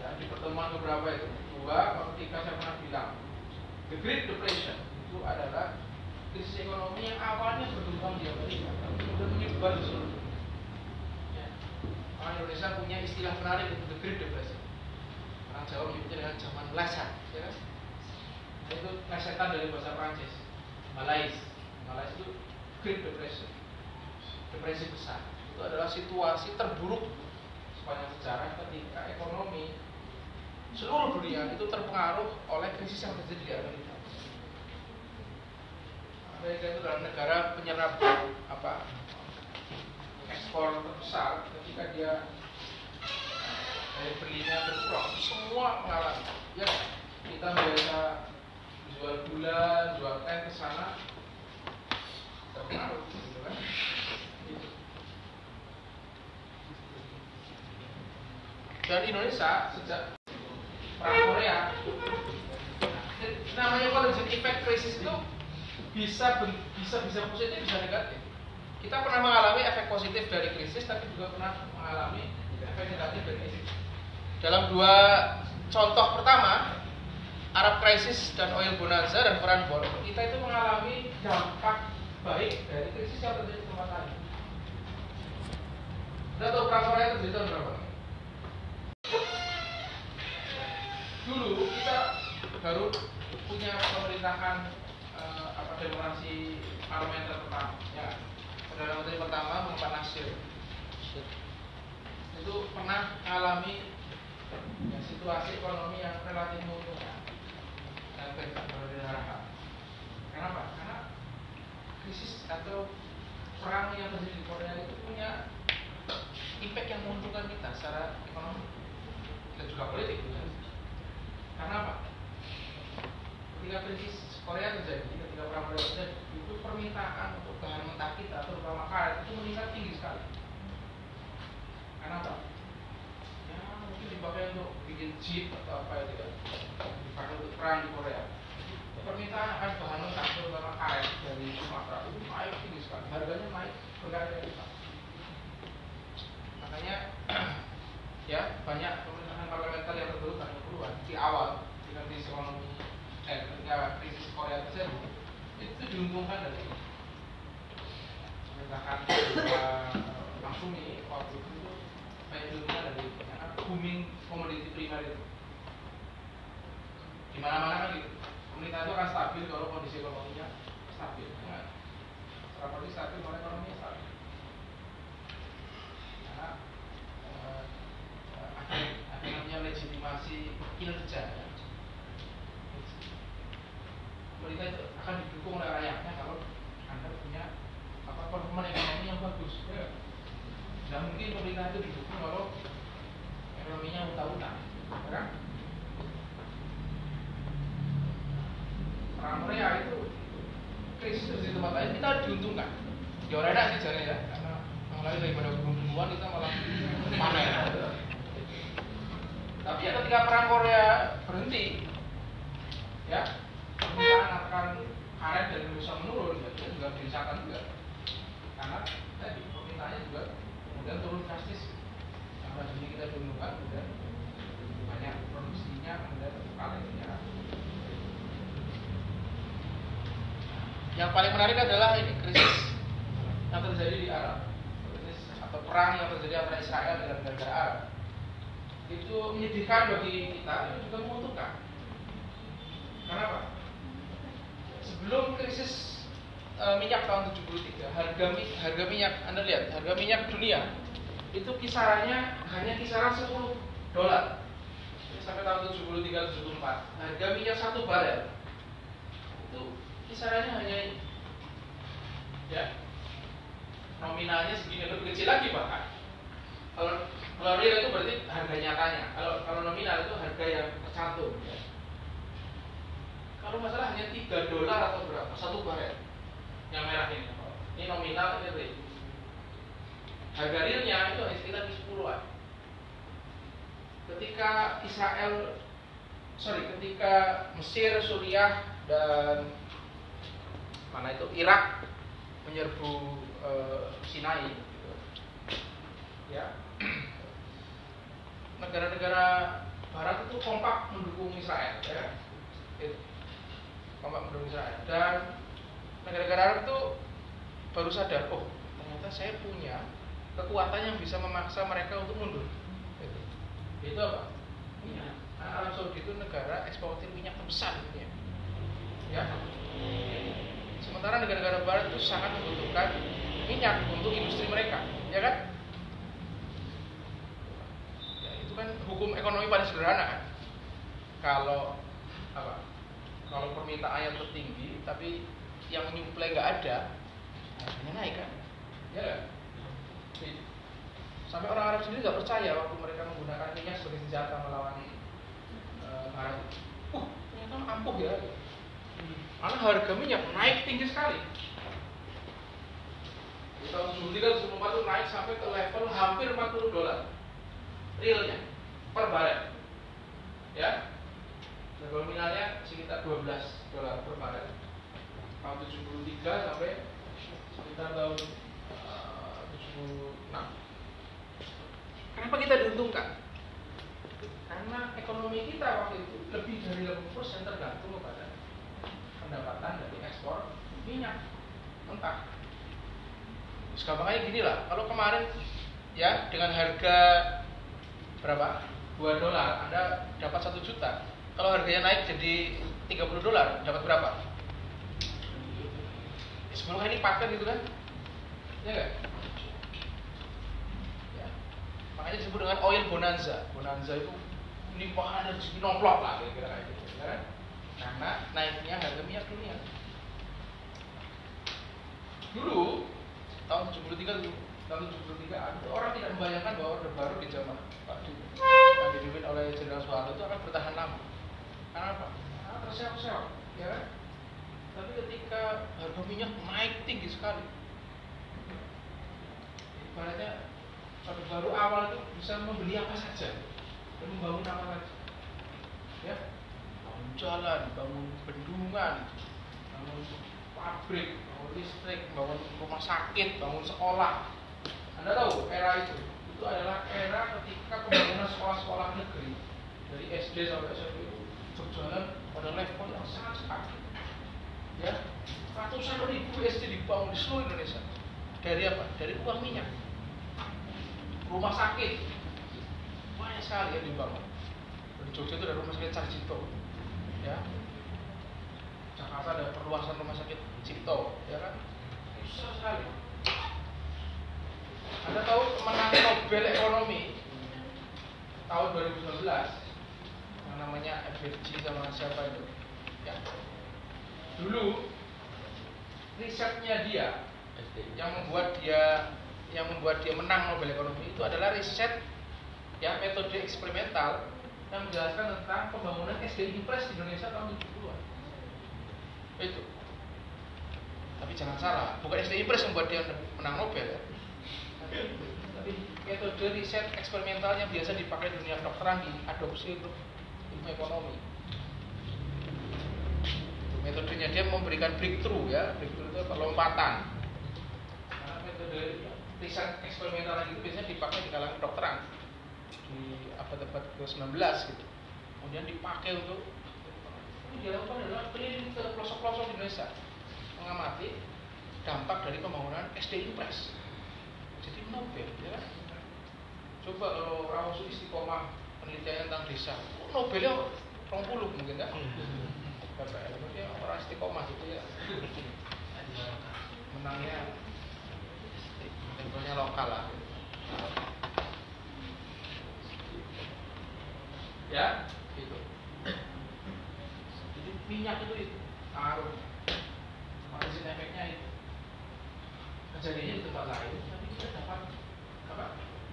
Ya di pertemuan beberapa itu dua ketika saya pernah bilang the Great Depression itu adalah krisis ekonomi yang awalnya berkembang di Amerika kemudian menyebar di seluruh ya. orang Indonesia punya istilah menarik the Great Depression. Orang Jawa menyebutnya dengan zaman lesan ya kan? Nah, itu lesetan dari bahasa Prancis Malais. Malais itu Great Depression. Depresi besar. Itu adalah situasi terburuk sepanjang sejarah ketika ekonomi seluruh dunia itu terpengaruh oleh krisis yang terjadi di Amerika Amerika itu adalah negara penyerap apa ekspor terbesar ketika dia dari belinya berkurang. Semua mengalami. Ya kita biasa jual gula jual teh ke sana terpengaruh gitu kan? Gitu. dan Indonesia sejak perang Korea namanya collision effect krisis itu bisa bisa bisa positif bisa negatif. Kita pernah mengalami efek positif dari krisis tapi juga pernah mengalami efek negatif dari krisis. Dalam dua contoh pertama Arab Crisis dan Oil Bonanza dan peran bor kita itu mengalami dampak baik dari krisis yang terjadi di tempat Udah tahu perang Korea terjadi tahun berapa? Dulu kita baru punya pemerintahan demokrasi parlementer pertama, ya. Perdana Menteri pertama Muhammad Nasir itu pernah mengalami ya, situasi ekonomi yang relatif menguntungkan dan berdarah Kenapa? Karena krisis atau perang yang terjadi di Korea itu punya impact yang menguntungkan kita secara ekonomi dan juga politik. Gitu. Karena apa? Ketika krisis Korea terjadi, Korea terjadi, itu permintaan untuk bahan mentah kita, terutama karet, itu meningkat tinggi sekali. Kenapa? Ya mungkin dipakai untuk bikin jeep atau apa itu ya, dipakai untuk perang di Korea. Permintaan akan bahan mentah, terutama karet dari Sumatera itu naik tinggi sekali, harganya naik berkali-kali. Makanya ya banyak pemerintahan parlementer yang terbentuk tahun 90-an di awal ketika krisis ekonomi eh ketika krisis Korea terjadi diuntungkan dari pemerintahan uh, Maksumi waktu itu banyak diuntungkan dari booming komoditi primer itu di mana-mana kan gitu pemerintah itu akan stabil kalau kondisi ekonominya stabil ya. politik stabil kalau ekonominya stabil karena eh, ada, ada namanya legitimasi kinerja ya. Pemerintah itu akan didukung oleh rakyatnya kalau anda punya apa performa ekonomi yang bagus ya. Mungkin pemerintah itu didukung kalau ekonominya utang-utang, ya kan? Perang Korea itu krisis di tempat lain kita diuntungkan. Ya orang sih jari ya, karena mulai daripada bunuh-bunuhan kita malah panen. Tapi ya ketika perang Korea berhenti, ya akan karet dari Indonesia menurun, ya kita juga dirisakan juga. Karena tadi permintaannya juga kemudian turun drastis. Karena sini kita diuntungkan, kemudian banyak produksinya kemudian ya. Yang paling menarik adalah ini krisis yang terjadi di Arab, krisis atau perang yang terjadi antara Israel dan negara Arab. Itu menyedihkan bagi kita, itu juga menguntungkan. Kenapa? Sebelum krisis e, minyak tahun 73, harga mi- harga minyak Anda lihat, harga minyak dunia itu kisarannya hanya kisaran 10 dolar. Sampai tahun 73 74. Harga minyak satu barel. Itu kisarannya hanya ya. Nominalnya segini lebih kecil lagi bahkan. Kalau kalau real itu berarti harga nyatanya. Kalau kalau nominal itu harga yang tercantum ya. Kalau masalah hanya 3 dolar atau berapa? Satu barel. Yang merah ini. Ini nominal ini real harga realnya itu sekitar di 10 an ketika Israel sorry ketika Mesir Suriah dan mana itu? Irak menyerbu eh, Sinai gitu. ya. Negara-negara Barat itu kompak mendukung Israel ya Itu. kompak mendukung Israel dan negara-negara Arab itu baru sadar oh ternyata saya punya kekuatan yang bisa memaksa mereka untuk mundur itu, itu apa minyak Nah, Arab Saudi itu negara eksportir minyak terbesar dunia ya Sementara negara-negara barat itu sangat membutuhkan minyak untuk industri mereka, ya kan? Ya, itu kan hukum ekonomi paling sederhana kan. Kalau apa? Kalau permintaannya tertinggi, tapi yang menyuplai nggak ada, harganya naik kan? Ya kan? Sampai orang Arab sendiri nggak percaya waktu mereka menggunakan minyak sebagai senjata melawan eh, Barat. Uh, ternyata ampuh ya. Karena harga minyak naik tinggi sekali. Di tahun 73 2004 itu naik sampai ke level hampir 40 dolar realnya per barel. Ya. Dan nominalnya sekitar 12 dolar per barel. Tahun 73 sampai sekitar tahun uh, 76. Kenapa kita diuntungkan? Karena ekonomi kita waktu itu lebih dari 80% tergantung kepada pendapatan dari ekspor minyak mentah. Sekarang gini lah, kalau kemarin ya dengan harga berapa 2 dolar Anda dapat satu juta kalau harganya naik jadi 30 dolar dapat berapa? 10 kali lipat gitu kan? Ya enggak ya. makanya disebut dengan oil bonanza. Bonanza itu limpahan rezeki nomplok lah kira-kira kayak gitu ya kan? karena naiknya harga minyak dunia. Dulu tahun 73 dulu tahun 73 ada orang tidak membayangkan bahwa Orde Baru di zaman Pak Di yang dipimpin oleh Jenderal Soeharto itu akan bertahan lama apa? Karena terseok-seok ya kan? tapi ketika harga minyak naik tinggi sekali ibaratnya Orde Baru awal itu bisa membeli apa saja dan membangun apa saja ya bangun jalan, bangun bendungan bangun pabrik, bangun listrik, bangun rumah sakit, bangun sekolah anda tahu era itu itu adalah era ketika pembangunan sekolah-sekolah negeri dari SD sampai SMP berjalan pada level yang sangat cepat. Ya, ratusan ribu SD dibangun di seluruh Indonesia. Dari apa? Dari uang minyak. Rumah sakit banyak sekali yang dibangun. Di Jogja itu ada rumah sakit Sarjito, ya. Jakarta ada perluasan rumah sakit Cipto, ya kan? Besar sekali. Anda tahu kemenangan Nobel Ekonomi tahun 2019 yang namanya FBG sama siapa itu? Ya. Dulu risetnya dia yang membuat dia yang membuat dia menang Nobel Ekonomi itu adalah riset ya metode eksperimental yang menjelaskan tentang pembangunan SDI Impres di Indonesia tahun 70-an. Itu. Tapi jangan salah, bukan SDI Impres yang membuat dia menang Nobel ya tapi metode riset eksperimental yang biasa dipakai di dunia kedokteran diadopsi ekonomi. Metodenya dia memberikan breakthrough ya. Breakthrough itu perlompatan karena metode riset eksperimental itu biasanya dipakai di kalangan kedokteran di abad-abad ke-19 gitu. Kemudian dipakai untuk ini dilakukan adalah keliling ke pelosok-pelosok Indonesia. Mengamati dampak dari pembangunan SD Impres. Jadi Nobel ya kan? coba kalau Rawasu istiqomah penelitian tentang desa. Oh, Nobelnya rong puluh mungkin kan Bapak ya, orang istiqomah gitu ya. Menangnya levelnya lokal lah. Ya gitu. Jadi minyak itu itu taruh margin efeknya itu. Kejadiannya di tempat lain tapi kita dapat apa?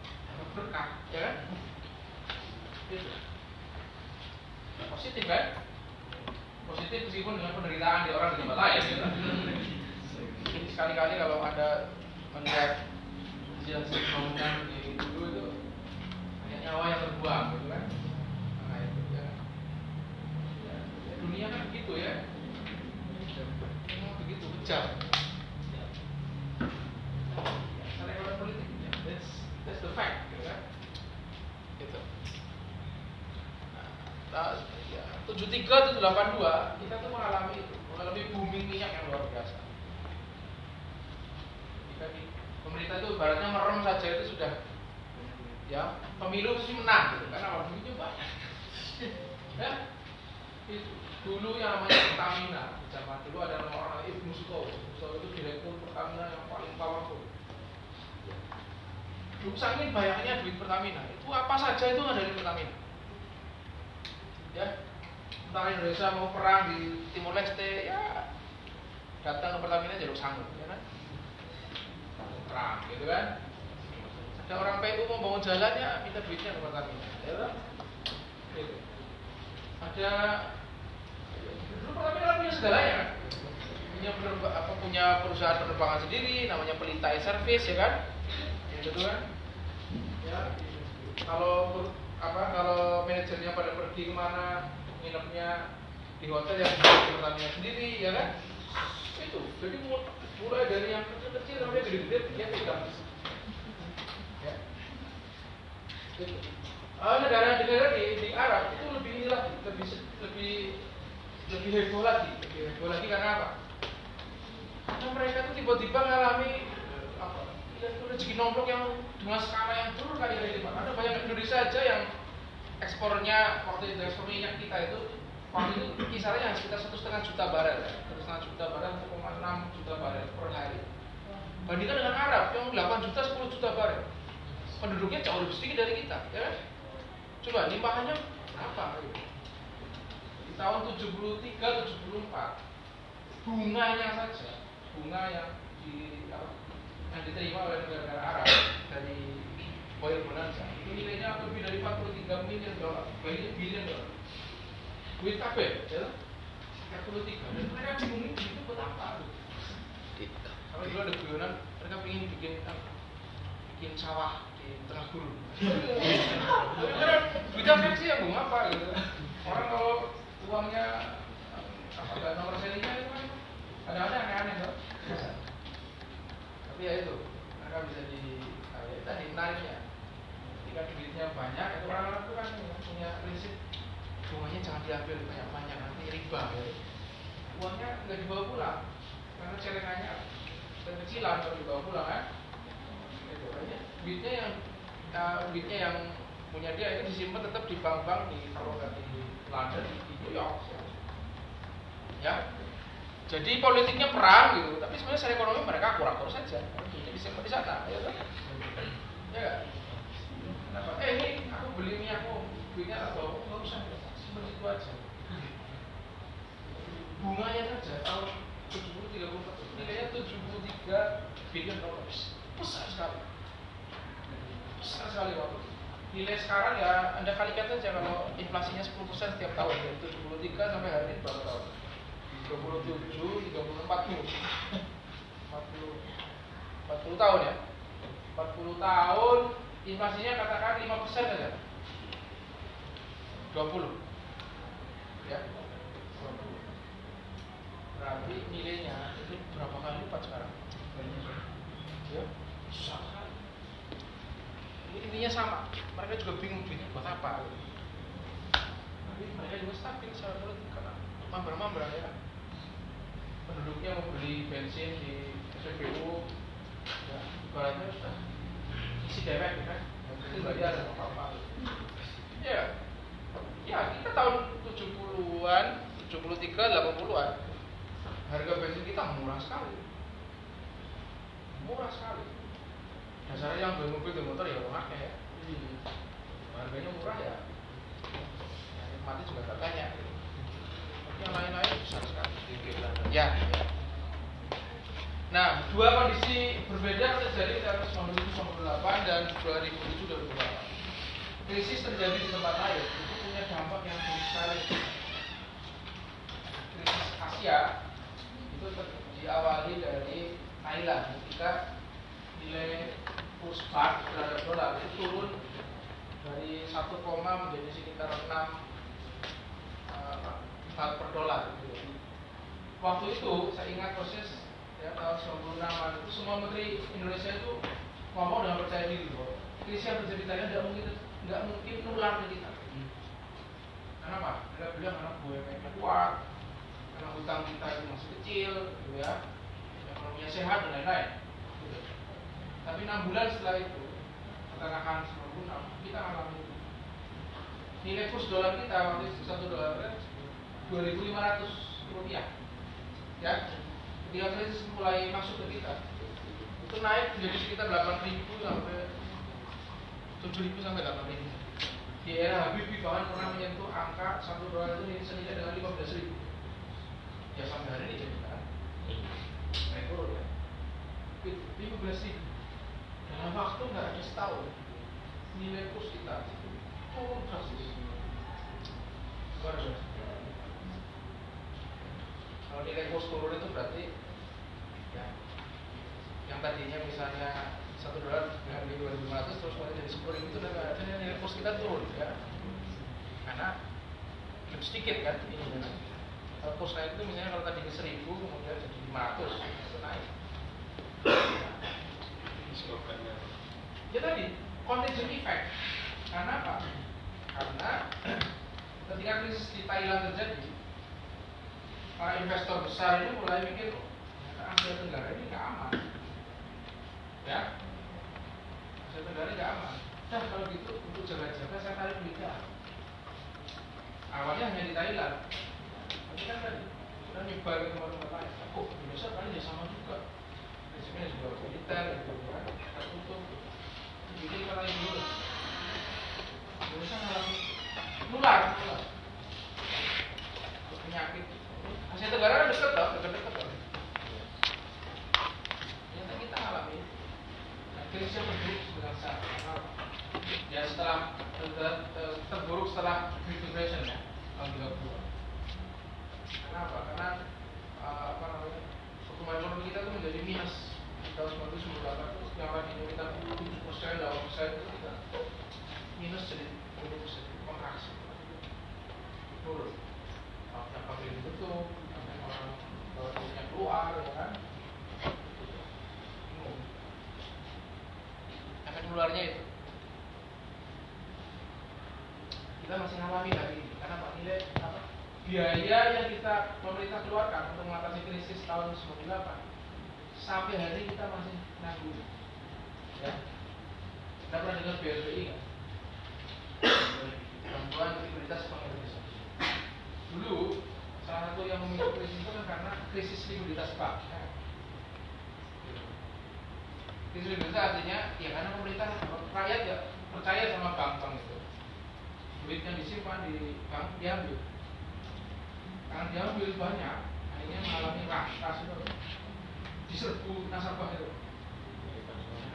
Dapat berkah ya kan positif kan? Positif meskipun dengan penderitaan di orang di tempat lain jadi sekali-kali kalau ada melihat hasil bangunan di dulu itu banyak nyawa yang terbuang gitu kan? Nah itu ya, ya, ya dunia kan begitu ya. Begitu kejam orang politik, ya, that's that's the fact, gitu kan? Gitu. Nah, ya, 73 itu 82 kita tuh mengalami itu, mengalami booming minyak yang luar biasa. Di pemerintah itu baratnya merem saja itu sudah ya pemilu sih menang gitu karena duitnya banyak. ya, itu dulu yang namanya Pertamina zaman dulu ada nama orang Ibnu Suko Suko itu direktur Pertamina yang paling powerful dulu saking banyaknya duit Pertamina itu apa saja itu ada di Pertamina ya entah Indonesia mau perang di Timur Leste ya datang ke Pertamina jalur sanggup ya kan? Perang gitu kan? Ada orang PU mau bangun jalannya minta duitnya ke Pertamina ya kan? Gitu. ada dulu Pertamina punya segalanya punya apa, punya perusahaan penerbangan sendiri namanya Pelita Air Service ya kan? Ya gitu kan ya kalau apa kalau manajernya pada pergi ke mana nginepnya di hotel yang di Pertamina sendiri ya kan? Itu jadi mulai dari yang kecil-kecil sampai gede-gede dia tidak ya. Itu. Ah, negara-negara di, di Arab itu lebih lagi, lebih lebih lebih heboh lagi, lebih heboh lagi karena apa? Karena mereka tuh tiba-tiba ngalami apa? Ya, rezeki nomplok yang dengan skala yang turun kali lipat. Ada banyak Indonesia aja yang ekspornya waktu itu ekspor minyak kita itu waktu itu hanya sekitar satu setengah juta barel ya. satu setengah juta barel 1,6 juta barel per hari bandingkan dengan Arab yang 8 juta 10 juta barel penduduknya jauh lebih sedikit dari kita ya kan? coba limpahannya berapa di tahun 73 74 bunganya saja bunga yang di apa, yang diterima oleh negara-negara Arab dari oil bonanza. Itu nilainya lebih dari 43 miliar dolar. Bilion dolar. Duit kabeh ya? 43 dan mereka bingung itu buat apa sampai dulu ada guyonan mereka ingin bikin bikin sawah di tengah gurun duitnya kan sih? Ya mau apa gitu. Orang kalau uangnya apa nggak nomor serinya itu kan kadang-kadang aneh-aneh tuh tapi ya itu. Mereka bisa di ya, tadi menariknya ketika duitnya banyak itu orang-orang itu kan punya prinsip bunganya jangan diambil banyak-banyak nanti riba. Ya. uangnya nggak dibawa pulang karena celengannya kecilan kalau dibawa pulang kan? Itu aja duitnya yang uh, yang punya dia itu disimpan tetap di bank-bank di kalau di London di New York ya jadi politiknya perang gitu tapi sebenarnya secara ekonomi mereka kurang kurang saja. Duitnya disimpan di sana ya kan? Ya Kenapa? Eh ini aku beli minyak aku tak bawa nggak usah simpan situ aja. Bunganya saja tahun 70 34 nilainya 73 billion dollars. Besar sekali. Besar sekali waktu itu. nilai sekarang ya anda kalikan saja kalau inflasinya 10% setiap tahun dari 73 sampai hari ini berapa tahun 27 30 40 40 40 tahun ya? 40 tahun inflasinya katakan 5% saja 20 ya. 20 berarti nilainya itu berapa kali lipat sekarang? Ya ini intinya sama. Mereka juga bingung duitnya buat apa. Tapi mereka juga stabil secara karena mambra-mambra ya penduduknya mau beli bensin di SPBU ya ibaratnya sudah. Isi dewek ya kan? Itu bayar apa-apa ya ya kita tahun 70-an 73 80-an harga bensin kita murah sekali. Murah sekali. Dasarnya yang beli mobil dan motor ya orang ya. Harganya murah ya. Yang nikmati juga tak banyak. tapi ya. Nah dua kondisi berbeda terjadi di tahun 1998 dan 2007 2008 krisis terjadi di tempat lain. Itu punya dampak yang besar. Krisis Asia itu diawali dari Thailand. Ketika nilai kurs baht terhadap dolar itu turun dari 1, menjadi sekitar 6 uh, baht per dolar. Waktu itu saya ingat proses ya tahun 96an itu semua menteri Indonesia itu ngomong dengan percaya diri bahwa yang terjadi Thailand tidak mungkin nggak mungkin nular ke kita. Kenapa? Mereka bilang karena BUMN kuat, karena hutang kita itu masih kecil, gitu ya, ekonominya sehat dan lain-lain. Gitu. Tapi enam bulan setelah itu, katakan 96, kita alami. Nilai kurs dolar kita waktu itu satu dolar 2.500 rupiah. Ya, ketika krisis mulai masuk ke kita, itu naik menjadi sekitar 8.000 sampai 7.000 sampai 8.000 di era Habibie bahkan pernah menyentuh angka satu dolar itu senilai dengan 15 ribu. Ya sampai hari ini jadi kan? Naik turun ya. 15 ribu. Dalam waktu nggak ada setahun nilai kurs kita turun drastis. Luar biasa kalau nilai kurs turun itu berarti ya yang tadinya misalnya satu dolar harga dua ribu lima ratus terus mulai jadi sepuluh ribu itu udah nggak ada. Nilai kurs kita turun ya. Karena lebih sedikit kan ini kan kalau kurs naik itu misalnya kalau tadi seribu kemudian jadi lima ratus itu naik. Disebabkannya. Ya tadi contagion effect. Karena apa? Karena ketika krisis di Thailand terjadi para investor besar ini mulai mikir "Oh, ternyata Asia Tenggara ini nggak aman ya Asia Tenggara nggak aman. Nah kalau gitu untuk jaga-jaga saya tarik duitnya. Awalnya hanya di Thailand, tapi kan tadi sudah nyebar ke tempat-tempat lain. Oh Indonesia kali ya sama juga. Prinsipnya juga militer kan, tertutup. Bikin kata dulu. Indonesia ngalami nular, nular. Penyakit. Asia Tenggara kan dekat loh, dekat-dekat loh. Ternyata kita alami nah, yang dengan saat ya setelah ter- ter- terburuk setelah Great Depression ya tahun 30 kenapa? karena uh, apa namanya pertumbuhan ekonomi kita itu menjadi minus. Di tahun 1998 itu yang tadinya kita 7 persen, 8 persen itu kita minus jadi 10 persen. Kontraksi. Turun. Ditutup yang barunya keluar kan efek nularnya itu. Kita masih ngalami ini? Karena pak nilai apa? Biaya yang kita pemerintah keluarkan untuk mengatasi krisis tahun 98 sampai hari ini kita masih nanggung. Ya. Kita pernah dengar BLBI kan likuiditas bank Indonesia dulu salah satu yang memicu krisis itu kan karena krisis likuiditas bank krisis likuiditas artinya ya karena pemerintah rakyat ya percaya sama bank-bank itu. Duit yang disimpan di bank diambil. Karena diambil banyak akhirnya mengalami ras diserbu nasabah itu.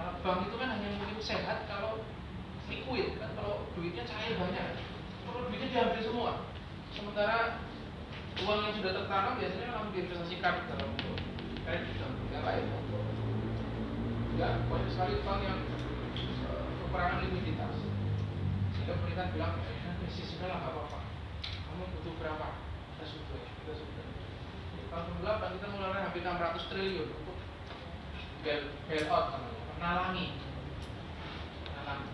Kalau bank itu kan hanya mungkin sehat kalau liquid kan kalau duitnya cair banyak. Kalau duitnya diambil semua. Sementara uang yang sudah tertanam biasanya langsung diinvestasikan dalam bentuk yang lain. Ya banyak sekali bank yang eh, kekurangan likuiditas. Sehingga pemerintah bilang ya krisis lah nggak apa-apa. Kamu butuh berapa? Kita sudah kita sudah tahun 2008 kita mengeluarkan hampir 600 triliun untuk bail bailout menalangi. Menalangi.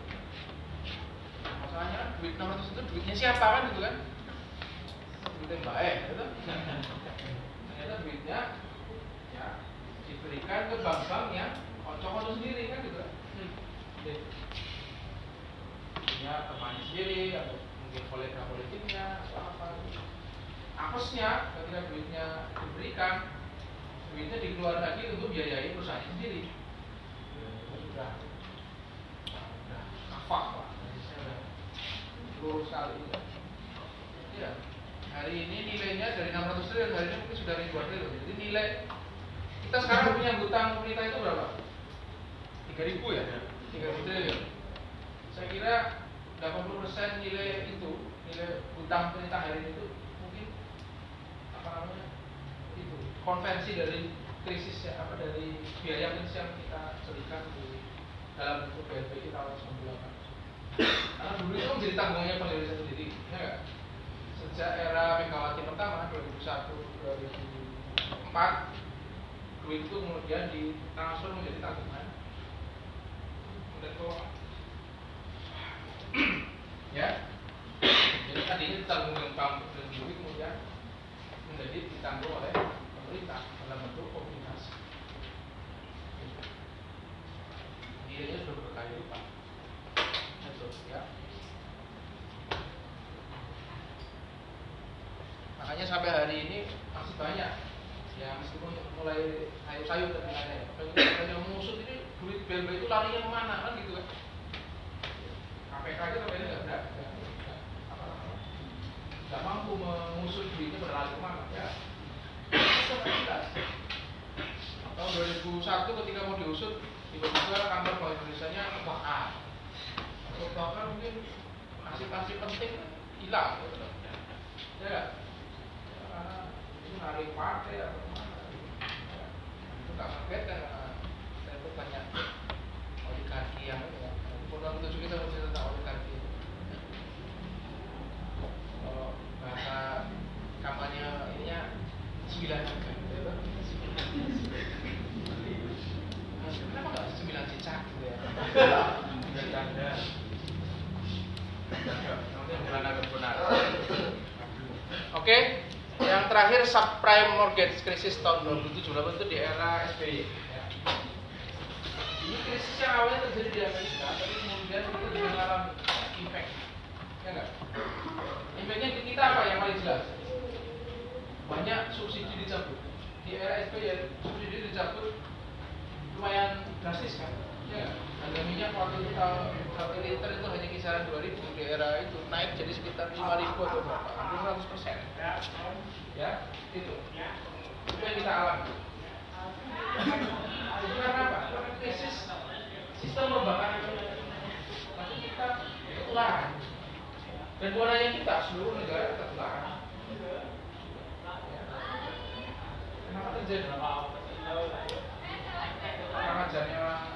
Masalahnya kan duit 600 itu duitnya siapa kan gitu kan duitnya E gitu ternyata duitnya ya diberikan ke bank-bank yang kocok-kocok sendiri kan gitu kan hmm. punya temannya sendiri atau mungkin kolega politiknya atau apa gitu. apesnya ketika duitnya diberikan duitnya dikeluarkan lagi untuk biayai perusahaan sendiri Ya, sudah sudah kafah pak luruh sekali ya hari ini nilainya dari 600 triliun hari ini mungkin sudah ribuan triliun. Jadi nilai kita sekarang punya hutang pemerintah itu berapa? 3000 ya? 3000 triliun. Saya kira 80% nilai itu nilai hutang pemerintah hari ini itu mungkin apa namanya itu konvensi dari krisis ya, apa dari biaya krisis yang kita berikan di dalam bentuk BLPI tahun 98 karena dulu itu menjadi tanggungannya Bank Indonesia sendiri ya? Sejak era Megawati pertama 2001 2004 duit itu kemudian ditransfer menjadi tanggungan kemudian ya jadi tadinya ditanggung bank duit kemudian menjadi ditanggung oleh pemerintah dalam bentuk obligasi nilainya sudah berkali lipat. Ya makanya sampai hari ini masih banyak ya meskipun mulai sayur-sayur terdengarnya ya banyak yang mengusut ini duit BLB itu larinya ke mana kan gitu kan? KPK aja sampai nggak berat nggak mampu mengusut duitnya berlari ke mana ya itu tahun 2001 ketika mau diusut tiba-tiba kantor Bank Indonesia nya kebakar atau bahkan mungkin hasil-hasil penting hilang. Ya itu narik partai. Ya, nggak kaget kan saya itu banyak oligarki yang ya? Program itu kita masih tentang oligarki kalau bahasa kampanye ininya sembilan gitu Nah, kenapa nggak sembilan cicak gitu ya sembilan tanda nanti bukan agak benar oke yang terakhir subprime mortgage krisis tahun 2007 itu di era SBY ya. krisis yang awalnya terjadi di Amerika, tapi kemudian kita juga mengalami impact, ya nggak? Impactnya di kita apa yang paling jelas? Banyak subsidi dicabut. Di era SBY subsidi dicabut lumayan drastis kan? Ya nggak? Harga minyak waktu tahun satu liter itu hanya kisaran 2000 di era itu naik jadi sekitar 5000 atau berapa? Hampir 100 persen. Ya, itu. Itu yang kita alami. Itu karena apa? Karena krisis sistem perbankan Tapi kita ketularan. Dan bukan hanya kita, seluruh negara ketularan. Kenapa terjadi? Karena ajarnya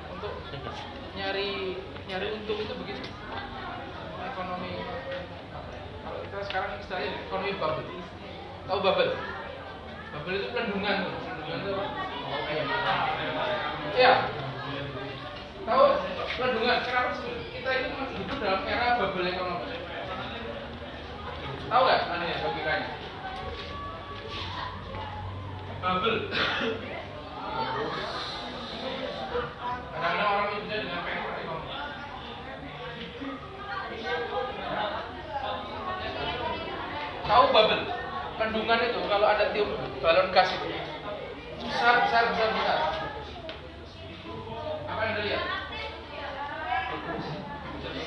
untuk nyari nyari untung itu begitu. Ekonomi kalau kita sekarang istilahnya ekonomi bubble. Tahu bubble? Bubble itu pelendungan tuh. Pelendungan itu apa? Iya. Tahu pelendungan? Kenapa sih kita ini hidup dalam era bubble ekonomi? Tahu nggak mana ya logikanya? Bubble. Tahu bubble? Kandungan itu kalau ada tiup balon gas itu besar besar besar besar. Apa yang anda lihat?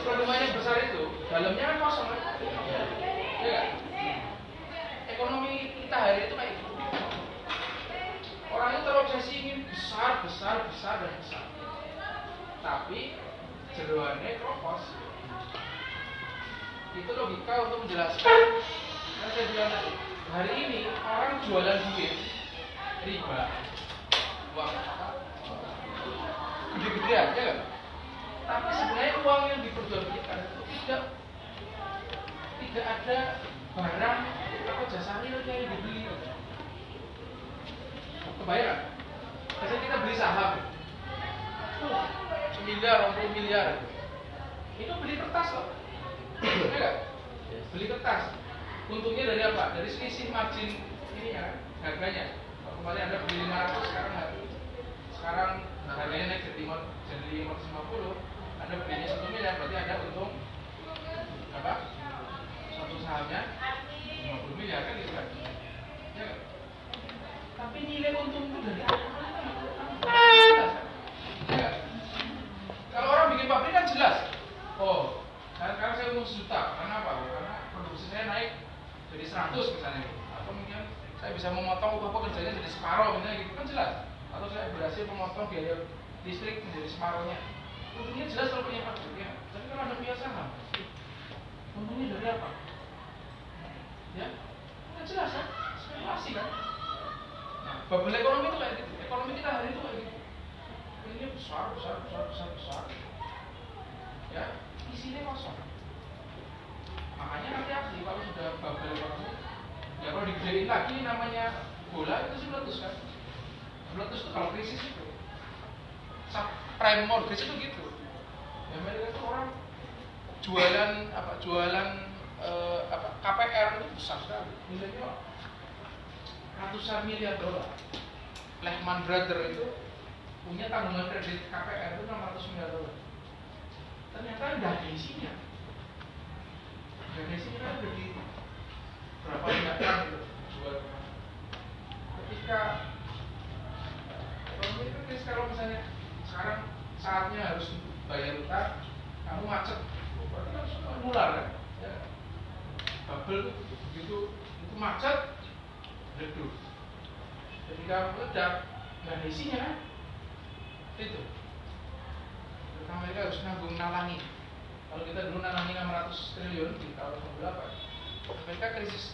Kandungannya besar itu dalamnya kan kosong kan? Ya? Ekonomi kita hari itu kayak gitu. Orang itu terobsesi ingin besar, besar, besar dan besar. Tapi jeroannya kropos. Itu logika untuk menjelaskan. Yang saya bilang tadi, hari ini orang jualan duit riba, uang apa? Gede-gedean, ya kan? Tapi sebenarnya uang yang diperjualbelikan itu tidak tidak ada barang atau jasa realnya yang dibeli. Kebayang? Biasanya kita beli saham, semiliar, 20 miliar. Itu beli kertas loh. Ya nggak? Beli kertas. Untungnya dari apa? Dari selisih margin ini ya, harganya. Kalau kemarin Anda beli 500, sekarang harga- sekarang harganya naik jadi jadi 550. Anda belinya 1 miliar, berarti Anda untung apa? Satu sahamnya 50 miliar kan gitu kan? Ya? Tapi nilai untung itu dari apa? Jelas kan? Ya. Bikin pabrik kan jelas. Oh, sekarang sekarang saya untung sejuta. Karena apa? Karena produksi saya naik jadi 100 misalnya. Atau mungkin saya bisa memotong upah pekerjanya jadi separuh misalnya gitu kan jelas. Atau saya berhasil memotong biaya listrik menjadi separuhnya. Untungnya jelas kalau punya pabrik ya. Tapi kalau ada punya saham, untungnya dari apa? Ya, nggak jelas kan? Spekulasi kan? Nah, bubble ekonomi itu kayak gitu. Ekonomi kita hari itu kayak gitu. Ini besar, besar, besar, besar, besar. Ya, isinya kosong. Makanya hati-hati kalau sudah bubble ekonomi. Ya kalau digedein lagi namanya bola itu sih meletus kan. Meletus itu kalau krisis itu. Subprime mortgage itu gitu. Ya, Amerika itu orang jualan apa jualan eh, apa KPR itu besar sekali nilainya ratusan miliar dolar. Lehman Brothers itu punya tanggungan kredit KPR itu 600 miliar dolar. Ternyata ada isinya. Kan udah di berapa miliar itu jual. Ketika ekonomi krisis kalau misalnya sekarang saatnya harus bayar utang, kamu macet, berarti kan semua nular kan? Ya. Bubble itu itu macet, ledus. Ketika meledak, ada isinya kan? Itu. Mereka harus nanggung nalangi. Kalau kita dulu nalangi 600 triliun di tahun 98, mereka krisis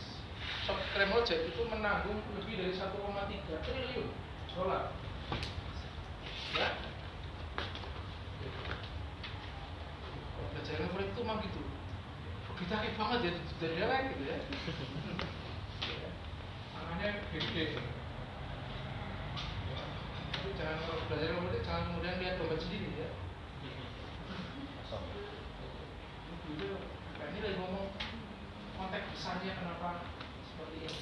subprime mortgage itu menanggung lebih dari 1,3 triliun dolar. Ya. itu mah gitu kita kayak banget ya dari dewek gitu ya anaknya gede jangan kalau belajar kemudian jangan kemudian lihat dompet sendiri ya itu ini lagi ngomong konteks besarnya kenapa? Seperti ini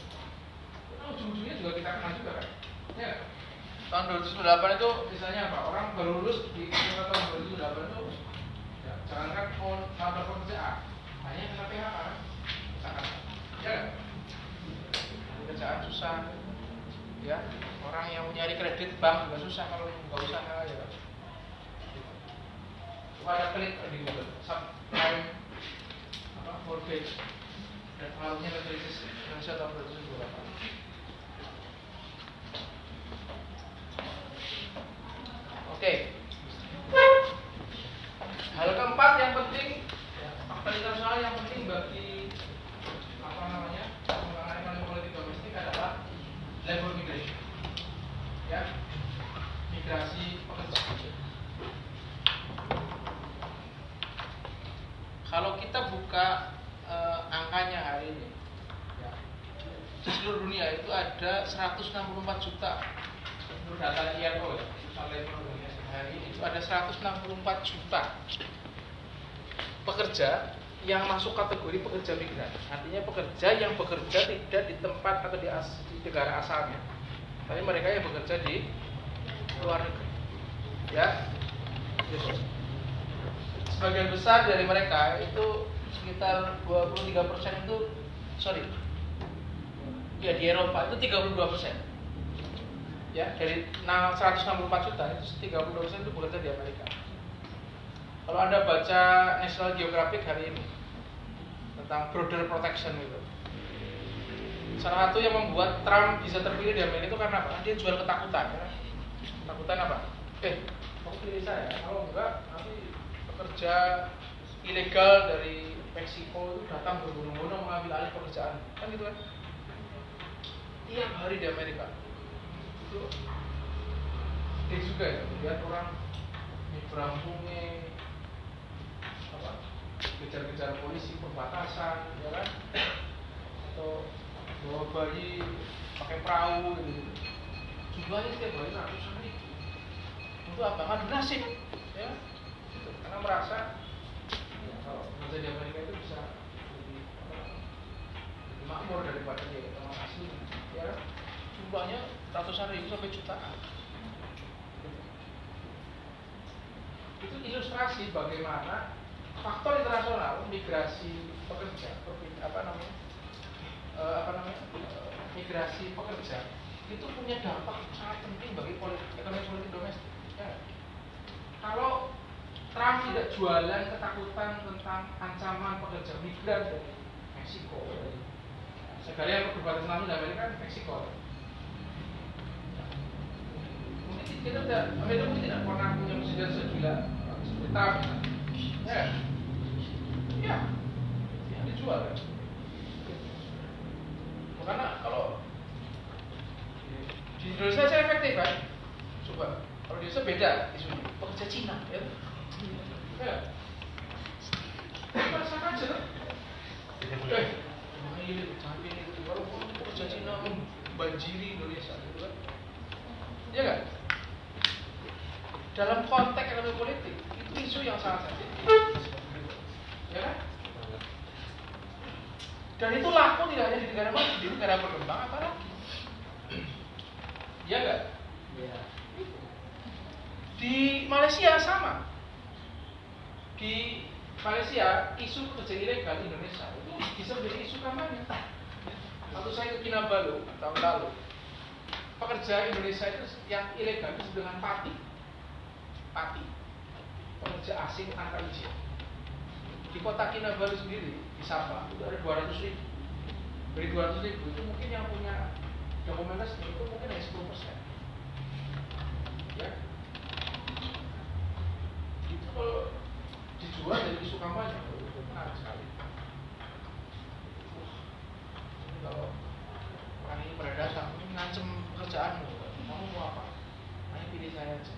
nah, ujung-ujungnya juga kita kenal juga kan? Ya tahun 2008 itu misalnya apa? Orang baru lulus di tahun 2008 itu ya, jangankan mau nabrak pekerjaan hanya kena PHK kan? Misalkan. Ya kan? pekerjaan susah ya. Orang yang mau nyari kredit bank juga susah kalau nggak usaha ya ada klik di Google subprime apa mortgage dan pengaruhnya ke krisis Indonesia tahun 2028 Oke. Hal keempat yang penting, ya, faktor internasional yang penting bagi apa namanya pengembangan ekonomi politik domestik adalah labor migration, ya, migrasi pekerja. Kalau kita buka eh, angkanya hari ini, ya, di seluruh dunia itu ada 164 juta data ILO ya, hari ini itu ada 164 juta pekerja yang masuk kategori pekerja migran. Artinya pekerja yang bekerja tidak di tempat atau di, as, di negara asalnya, tapi mereka yang bekerja di luar negeri. Ya, gitu. Sebagian besar dari mereka itu sekitar 23% itu sorry ya di Eropa itu 32 persen ya dari nah, 164 juta itu 32 persen itu bekerja di Amerika kalau anda baca National Geographic hari ini tentang border protection itu salah satu yang membuat Trump bisa terpilih di Amerika itu karena apa? dia jual ketakutan ya. ketakutan apa? eh kamu pilih saya kalau enggak nanti pekerja ilegal dari Meksiko itu datang berbondong-bondong mengambil alih pekerjaan kan gitu kan tiap hari di Amerika. Itu dia juga ya lihat orang sungai apa kejar-kejar polisi perbatasan ya kan? Atau bawa bayi pakai perahu gitu. Jumlahnya setiap hari ratusan ribu. Untuk apa kan nasib ya gitu. karena merasa ya, kalau di Amerika itu bisa lebih, lebih makmur daripada di tempat asli jumlahnya ratusan ribu sampai jutaan itu ilustrasi bagaimana faktor internasional migrasi pekerja apa namanya e, apa namanya e, migrasi pekerja itu punya dampak sangat penting bagi politik, ekonomi politik domestik ya. kalau Trump tidak jualan ketakutan tentang ancaman pekerja migran dari Meksiko negara yang berbatasan langsung dengan Amerika kan Meksiko. Mungkin kita tidak Amerika mungkin tidak pernah punya presiden segila. Trump ya. Ya. Ya dijual kan. Karena kalau di Indonesia saya efektif kan. Coba kalau di Indonesia beda isunya. Pekerja Cina ya. Ya. Rasakan aja eh jangan pilih itu walaupun pekerja Cina membanjiri Indonesia. Gitu kan ya kan dalam konteks ekonomi politik itu isu yang sangat sensitif. Ya kan? Dan itu laku tidak hanya di negara maju di negara berkembang apalagi. Ya enggak Iya. di Malaysia sama. Di Malaysia isu pekerja ilegal Indonesia bisa menjadi isu kampanye waktu saya ke Kinabalu tahun lalu pekerja Indonesia itu yang ilegal disebut dengan pati. Pati. Pekerja asing tanpa izin. Di kota Kinabalu sendiri di Sabah itu ada 200 ribu. Dari 200 ribu itu mungkin yang punya dokumentasi itu mungkin hanya 10 persen. Ya. Itu kalau dijual jadi isu kampanye itu menarik sekali Wah, ini kalau orang ini pada datang ini ngancem pekerjaanmu kamu mau apa? Hanya pilih saya aja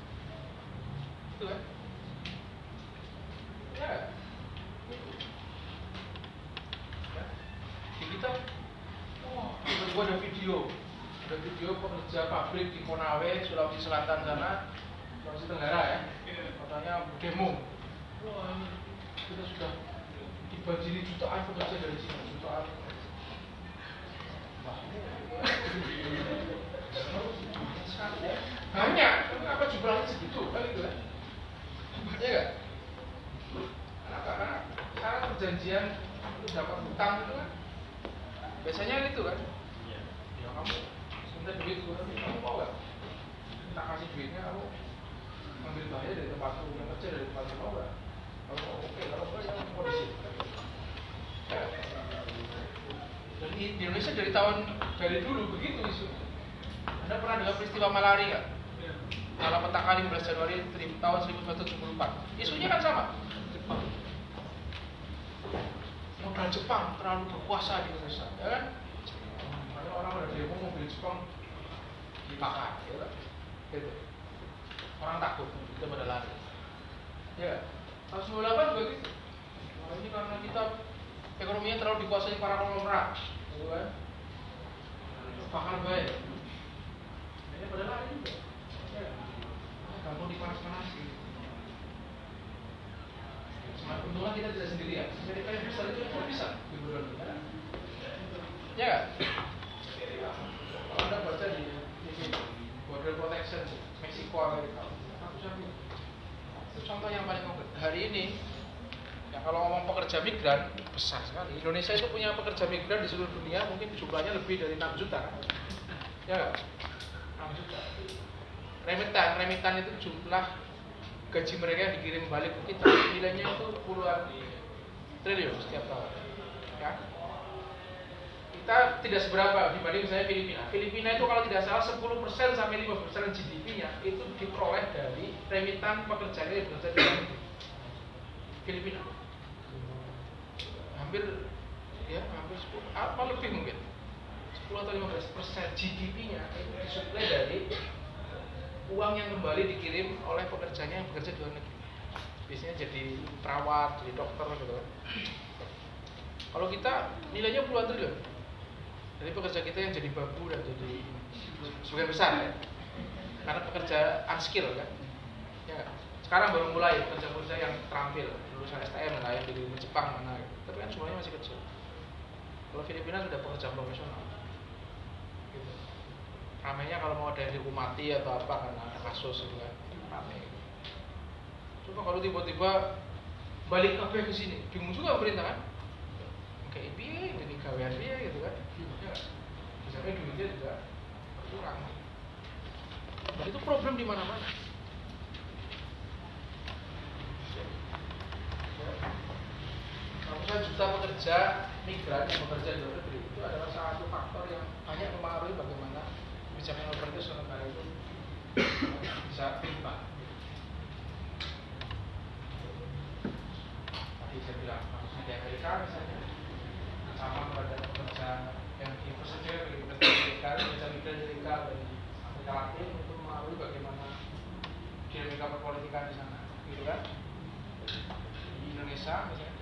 itu kan ya itu gua ada video ada video pekerja pabrik di Konawe Sulawesi Selatan sana Sulawesi Tenggara ya katanya demo wah ini kita sudah dibanjiri jutaan pekerja dari sini jutaan Wah, banyak kenapa jumlahnya segitu kan gitu kan iya nggak kenapa karena syarat perjanjian untuk dapat hutang itu kan biasanya itu kan ya kamu minta duit gue kamu mau gak tak kasih duitnya kamu ambil bahaya dari tempat lu yang kerja dari tempat lu mau gak kalau mau oke kalau enggak ya mau di sini Ya. dan di di Indonesia dari tahun dari dulu begitu isu anda pernah dengar peristiwa malaria nggak? Malam petaka 15 Januari tahun 1974 isunya kan sama Jepang modal Jepang terlalu berkuasa di Indonesia ya kan ada orang ada demo mobil Jepang dibakar ya kan gitu orang takut kita pada lari ya tahun 98 juga gitu nah, ini karena kita ekonominya terlalu dikuasai para konglomerat gitu kan bakar baik ini pada lari juga ya gampang dipanas-panasi Semakin untunglah kita tidak sendirian. Amerika yang besar itu tidak bisa liburan kita. Ya nggak? Kalau anda baca di di sini border protection Meksiko Amerika, itu contoh yang paling konkret. Hari ini, ya kalau ngomong pekerja migran besar sekali. Indonesia itu punya pekerja migran di seluruh dunia mungkin jumlahnya lebih dari 6 juta. Ya nggak? 6 juta. Remitan, remitan itu jumlah gaji mereka yang dikirim balik ke kita nilainya itu puluhan triliun setiap tahun ya kita tidak seberapa dibanding misalnya Filipina Filipina itu kalau tidak salah 10% sampai 5% GDP-nya itu diperoleh dari remitan pekerjaan yang bekerja di Filipina hampir ya hampir 10 apa lebih mungkin 10 atau 15% GDP-nya itu disuplai dari uang yang kembali dikirim oleh pekerjanya yang bekerja di luar negeri. Biasanya jadi perawat, jadi dokter gitu kan. Kalau kita nilainya puluhan triliun. Jadi pekerja kita yang jadi babu dan jadi sebagian besar ya. Karena pekerja unskill kan. Ya, sekarang baru mulai pekerja-pekerja yang terampil, lulusan STM lah yang di Jepang mana. Tapi kan semuanya masih kecil. Kalau Filipina sudah pekerja profesional. Gitu. ramainya kalau mau ada yang dihukum mati atau apa karena ada kasus gitu kan ramai coba kalau tiba-tiba balik kafe ke sini bingung juga pemerintah kan? Kayak piye ini gawean piye gitu kan? Ya misalnya duitnya juga kurang dan itu problem di mana-mana. Ratusan juta pekerja migran yang bekerja di luar negeri itu adalah salah satu faktor yang banyak mempengaruhi bagaimana kebijakan otoritas negara itu bisa timbang. Tadi saya bilang, harusnya di Amerika misalnya, sama kepada pekerja yang di pekerja ilegal, pekerja migran ilegal dari Amerika Latin untuk mempengaruhi bagaimana dinamika perpolitikan di sana, gitu kan? Di Indonesia misalnya di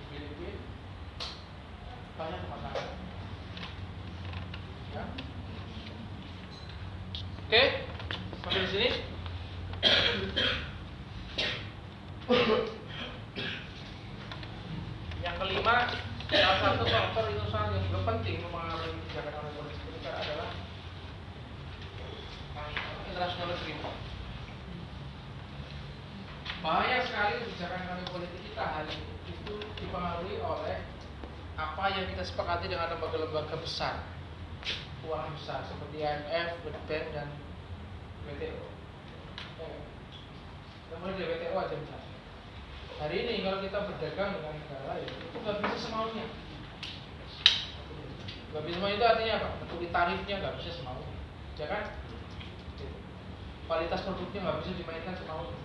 Ya, Oke, sampai di sini. Yang kelima, salah satu faktor itu sangat yang juga penting mempengaruhi kebijakan oleh politik kita adalah international agreement. Banyak sekali kebijakan kami politik kita hari ini itu dipengaruhi oleh apa yang kita sepakati dengan lembaga-lembaga besar keuangan besar seperti IMF, World Bank dan WTO. Kemudian di WTO aja misalnya. Hari ini kalau kita berdagang dengan negara lain itu nggak bisa semaunya. Nggak bisa semaunya itu artinya apa? Mentuli tarifnya nggak bisa semaunya, ya kan? Kualitas produknya nggak bisa dimainkan semaunya.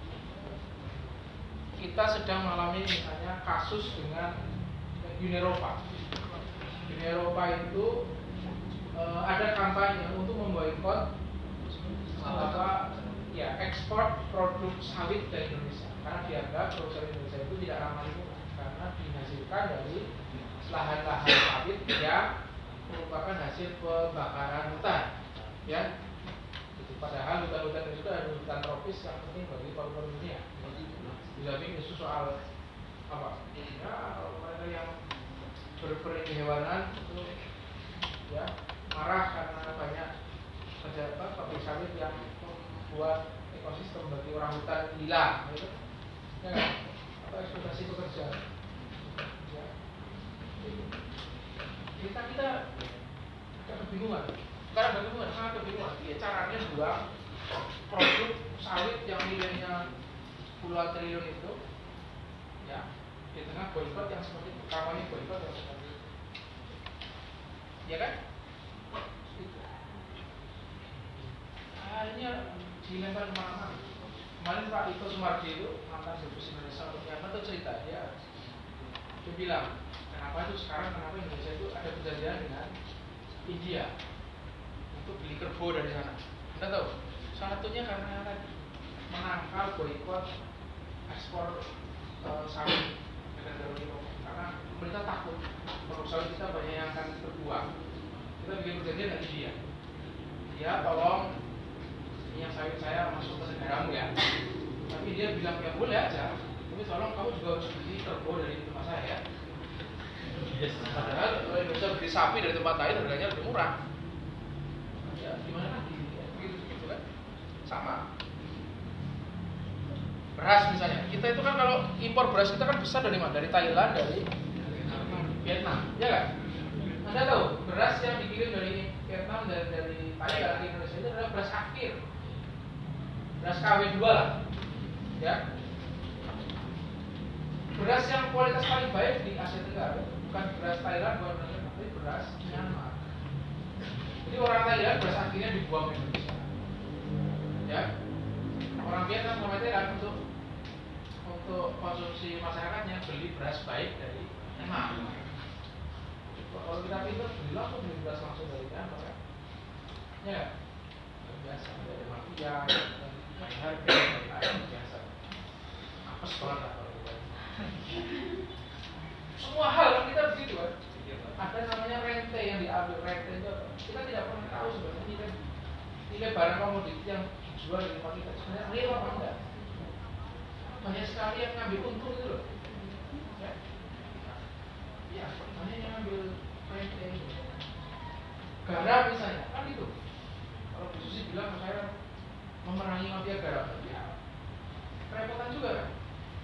Kita sedang mengalami misalnya kasus dengan Uni Eropa. Uni Eropa itu uh, ada kampanye untuk memboikot apa ya ekspor produk sawit dari Indonesia karena dianggap produk Indonesia itu tidak ramah lingkungan karena dihasilkan dari lahan-lahan sawit yang merupakan hasil pembakaran hutan, ya. Padahal hutan-hutan itu adalah hutan tropis yang penting bagi paru-paru dunia. Di samping isu soal apa? Ya, mereka yang berperikehewanan itu ya marah karena banyak apa pabrik sawit yang membuat ekosistem bagi orang hutan hilang gitu. Ya atau eksploitasi pekerja? Ya. kita kita agak kebingungan. Karena kebingungan sangat kebingungan. Ya, caranya buang produk sawit yang nilainya puluhan triliun itu ya di tengah boykot yang seperti kampanye boykot yang seperti ya kan? Akhirnya dilempar ke mana-mana kemarin Pak Iko Sumardi itu mantan Dubes Indonesia Myanmar itu cerita dia dia bilang kenapa itu sekarang kenapa Indonesia itu ada perjanjian dengan India untuk beli kerbau dari sana? Kita tahu salah satunya karena tadi menangkal boykot ekspor uh, sawit dengan Uni karena pemerintah takut sawit kita banyak yang akan terbuang. Kita bikin perjanjian dengan India ya tolong minyak sawit saya masuk ke negaramu ya. Tapi dia bilang ya boleh aja tapi tolong kamu juga harus beli kerbau dari tempat saya ya. Padahal kalau Indonesia beli sapi dari tempat lain harganya lebih murah. Ya gimana lagi? Begitu begitu kan? Sama. Beras misalnya. Kita itu kan kalau impor beras kita kan besar dari mana? Dari Thailand dari Vietnam ya kan anda tahu beras yang dikirim dari Vietnam dan dari Thailand ke Indonesia itu adalah beras akhir. Beras KW2 lah ya. Beras yang kualitas paling baik di Asia Tenggara bukan beras Thailand bukan beras tapi beras Myanmar. Jadi orang Thailand beras akhirnya dibuang ke Indonesia ya. Orang Vietnam sama Thailand untuk untuk konsumsi masyarakatnya beli beras baik dari Myanmar kalau kita pintar beli langsung beli beras langsung dari Myanmar ya? Ya. Biasa dari mafia harga biasa. Apa banget kalau semua hal kan kita begitu kan? Ada namanya rente yang diambil. Rente itu apa? kita tidak pernah tahu sebenarnya nilai nilai barang komoditi yang dijual di tempat kita. Sebenarnya real apa enggak? Banyak sekali yang ngambil untung itu loh. Ya. Ya banyak yang ngambil garam misalnya kan itu. Kalau Bu Susi bilang saya memerangi mafia garam ya kerepotan juga kan?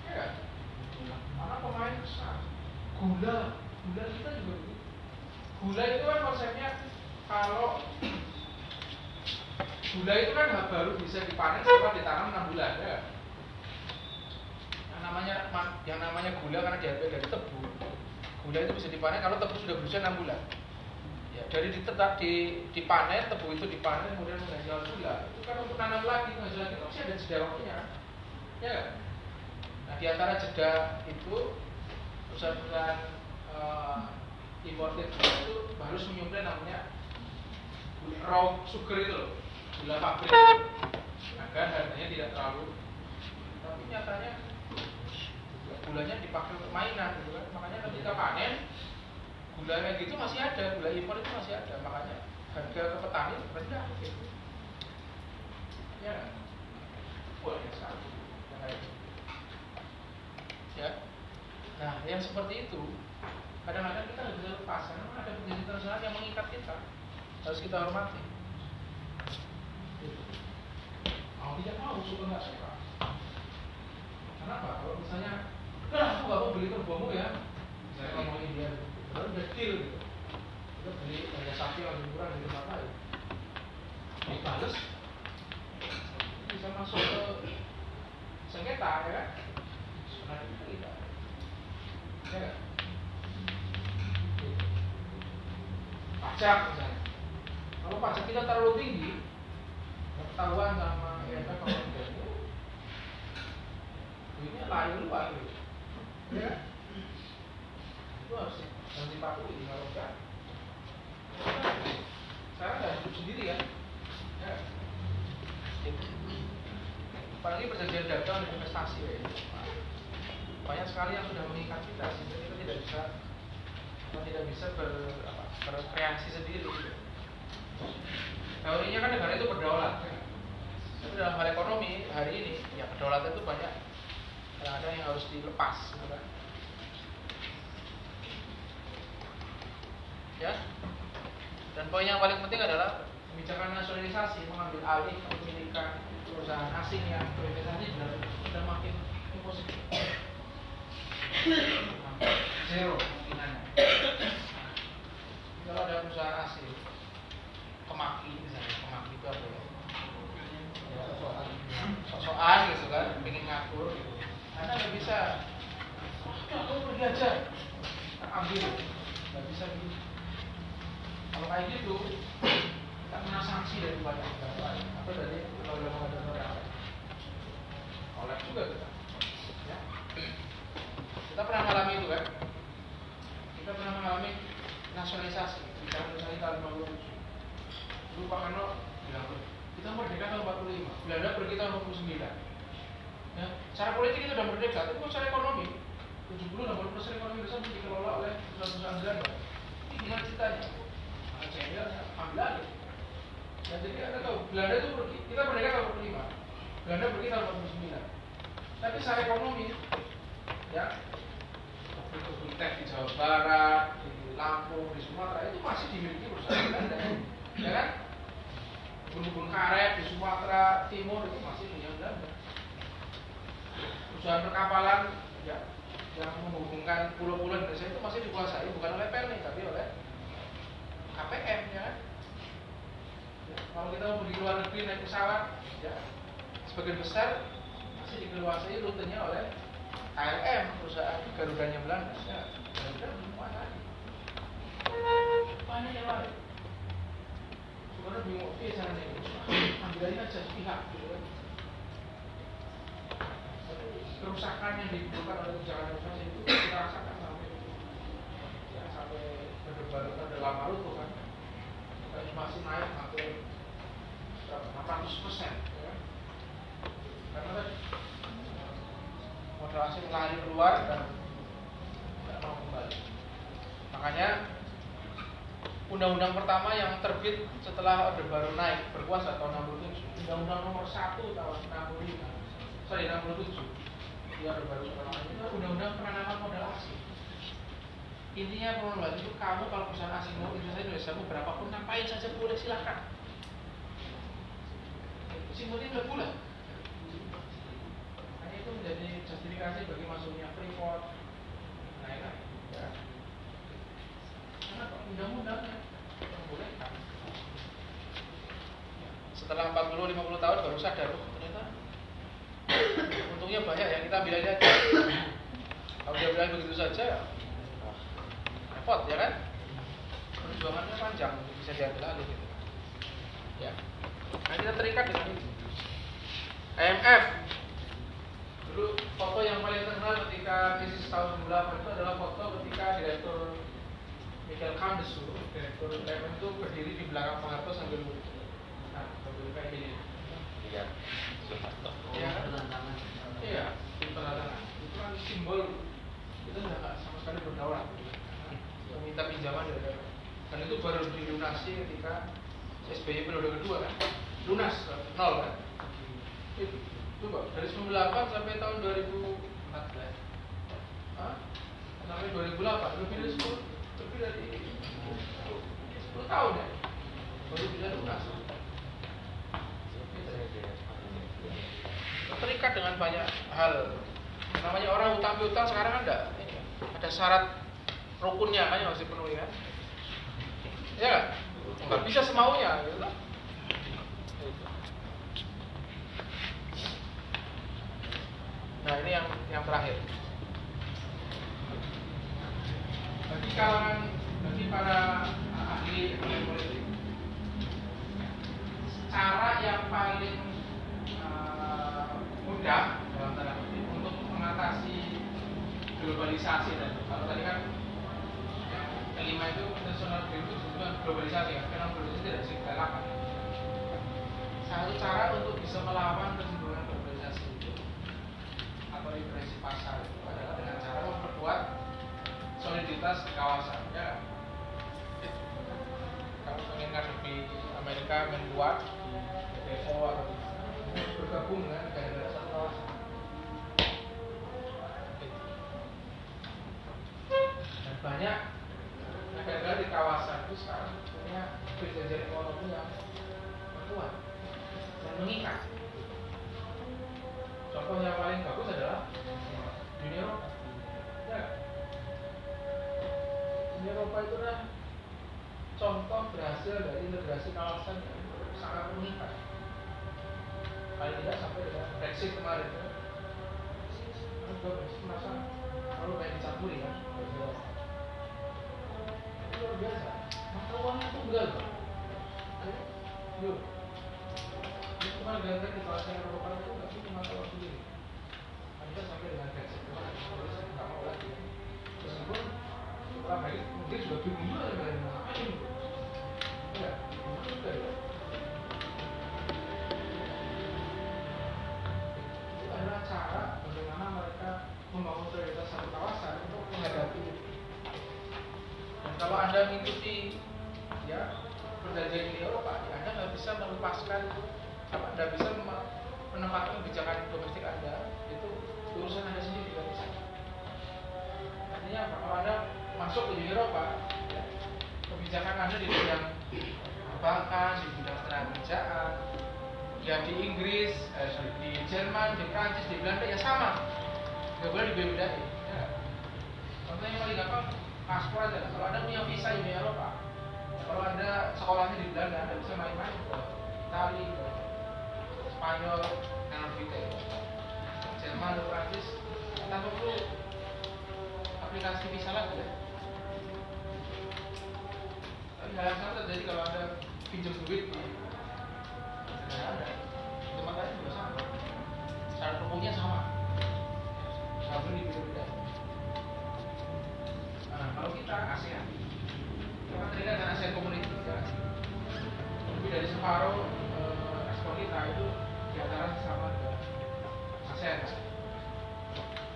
Ya kan karena pemain besar. Gula gula kita juga begitu. Gula itu kan konsepnya kalau gula itu kan baru bisa dipanen setelah ditanam 6 bulan ya yang namanya yang namanya gula karena diambil dari tebu gula itu bisa dipanen kalau tebu sudah berusia 6 bulan. Ya dari ditetap di dipanen tebu itu dipanen kemudian menghasilkan gula itu kan untuk nanam lagi menghasilkan lagi masih ada jeda waktunya ya kan? nah di antara jeda itu perusahaan-perusahaan uh, imported gula itu harus menyuplai namanya raw sugar itu loh gula pabrik. Agar harganya tidak terlalu tapi nyatanya gulanya dipakai untuk mainan gitu kan. Makanya ketika panen gula kayak gitu masih ada gula impor itu masih ada. Makanya harga ke petani rendah gitu. Ya. Boleh sekali ya. Nah yang seperti itu kadang-kadang kita nggak bisa lepas. Karena ada perjanjian internasional yang mengikat kita. Harus kita hormati. Mau tidak mau suka nggak suka? Kenapa? Kalau misalnya nah aku nggak mau beli kerbomu ya. Saya ngomongin dia baru deal gitu. Kita beli harga sapi lebih murah di tempat lain dibales. Bisa masuk ke sengketa ya kan? Nah itu kita ya kan? Pajak misalnya. Kalau pajak kita terlalu tinggi ketahuan sama ya kan kalau duitnya lain luar gitu itu harus nggak hidup sendiri ya apalagi investasi ya banyak sekali yang sudah mengikat kita sehingga kita tidak bisa kita tidak bisa berkreasi sendiri teorinya kan negara itu berdaulat. Tapi dalam hal ekonomi hari ini ya kedaulatan itu banyak kadang-kadang yang harus dilepas gitu kan. Ya. Dan poin yang paling penting adalah kebijakan nasionalisasi mengambil alih kepemilikan perusahaan asing yang berinvestasi sudah sudah makin impossible zero kemungkinannya kalau ada perusahaan asing kemaki misalnya kemaki itu apa ya? Ya, sosokan sosokan gitu kan anda nggak bisa? "Ah, kamu pergi aja. Ambil. Nggak bisa gitu. Kalau kayak gitu kita kena sanksi dari lain. Atau dari yang lain. Oleh juga kita. Ya. kita pernah mengalami itu kan? Kita pernah mengalami nasionalisasi. Di tahun tahun 57 dulu Pak Karno bilang kita merdeka tahun 45 Belanda pergi tahun 59 ya, secara politik itu sudah merdeka. Tapi kalau secara ekonomi 70 80 persen ekonomi Indonesia dikelola oleh perusahaan-perusahaan Belanda ini gimana ceritanya saya ambil alih ya jadi anda tahu Belanda itu pergi kita merdeka tahun 45 Belanda pergi tahun 49 tapi secara ekonomi ya teh di Jawa Barat di Lampung di Sumatera itu masih dimiliki perusahaan Belanda. Ya kan? Kebun-kebun karet di Sumatera Timur itu masih punya Belanda perusahaan perkapalan ya yang menghubungkan pulau-pulau Indonesia itu masih dikuasai bukan oleh Pelni tapi oleh KPM ya kan? Ya, kalau kita mau ke luar negeri naik pesawat ya sebagian besar masih dikuasai rutenya oleh KLM perusahaan Garudanya Belanda ya. Garuda belum menguasai banyak yang sebenarnya bingung oke sana nih ambil aja sepihak gitu kan kerusakan yang ditimbulkan oleh kebijakan investasi itu kita rasakan sampai ya, sampai berdebar dalam Maret tuh kan masih naik berapa 600 persen ya. Kan? karena tadi modal asing lari keluar dan tidak mau kembali. Makanya undang-undang pertama yang terbit setelah Orde Baru naik berkuasa tahun 67 undang-undang nomor 1 tahun 65 sorry 67 undang-undang penanaman modal asing. Intinya pengelolaan itu kamu kalau perusahaan asing mau investasi Indonesia mau berapapun ngapain saja boleh silahkan. Simbolnya udah bulan hanya itu menjadi justifikasi bagi masuknya freeport. Lain-lain ya. Karena undang-undangnya membolehkan. Setelah 40-50 tahun baru sadar oh, untungnya banyak ya kita ambil aja. Kalau dia bilang begitu saja ya repot ya kan? Perjuangannya panjang bisa diambil alih gitu. Ya. Nah kita terikat dengan itu. IMF dulu foto yang paling terkenal ketika krisis tahun 98 itu adalah foto ketika direktur Michael Kandes dulu direktur IMF itu berdiri di belakang Pak Harto sambil nah sambil kayak gini Iya, Soeharto. Iya Iya, di. Itu kan simbol itu sudah nggak sama sekali berdaulat. Meminta pinjaman dari. Dan itu baru dilunasi ketika SBY periode kedua kan, lunas nol kan. Itu coba dari 98 sampai tahun 2014. Hah? Sampai 2008 lebih dari 10 lebih dari 10 tahun ya baru bisa lunas. Terikat dengan banyak hal. Namanya orang utang piutang sekarang ada ada syarat rukunnya kan yang harus dipenuhi kan? Ya nggak? Nggak bisa semaunya gitu kan? Nah ini yang yang terakhir. Bagi kalangan bagi para ahli ahli politik cara yang paling uh, mudah dalam tanda kutip untuk mengatasi globalisasi dan kalau tadi kan yang kelima itu international green itu sebetulnya globalisasi kan karena globalisasi tidak bisa kita lakukan satu cara untuk bisa melawan kecenderungan globalisasi itu atau intervensi pasar itu adalah dengan cara memperkuat soliditas kawasan. Ya. Mereka main kuat BPO atau gimana, bergabung dengan banyak. Negara-negara di kawasan itu sekarang punya perjanjian ekonomi yang kuat dan mengikat. Contoh yang paling bagus adalah Uni Eropa. Ya. Uni Eropa itu adalah contoh berhasil dari integrasi kawasan yang sangat mengikat. Paling tidak sampai dengan Brexit kemarin ya. Kan juga Brexit merasa kalau kayak dicampuri kan itu luar biasa. Mata uangnya loh Yuk. Itu cuma gara-gara di kawasan Eropa itu nggak punya mata uang sendiri sampai dengan saya nggak mau lagi. Meskipun Brexit mungkin juga bingung dari ngapain. Ya, bingung juga ya itu adalah cara bagaimana mereka membangun prioritas satu kawasan untuk menghadapi itu. Dan kalau anda mengikuti ya perjanjian Uni Eropa, ya anda nggak bisa melepaskan apa anda bisa menempatkan kebijakan domestik anda itu urusan anda sendiri nggak bisa. Artinya apa? Kalau anda masuk ke Eropa, ya, kebijakan anda di bidang perbankan, di bidang tenaga kerjaan, ya di Inggris, eh, di Jerman, di Prancis, di Belanda ya sama, nggak boleh dibedain. Ya. Contohnya yang paling gampang paspor aja. Kalau anda punya visa di Uni Eropa, kalau anda sekolahnya di Belanda, anda bisa main-main ke Itali, ke Spanyol, visa Jerman, ke Prancis, tanpa perlu aplikasi visa lagi ya. Tapi hal yang sama terjadi kalau anda pinjam duit di anda, di tempat lain juga sama. Syarat hukumnya sama. Nggak boleh dibeda-beda. Kita ASEAN, kita terikat dengan ASEAN Community ya. Lebih dari separuh eh, ekspor kita itu di antara sama dengan ASEAN.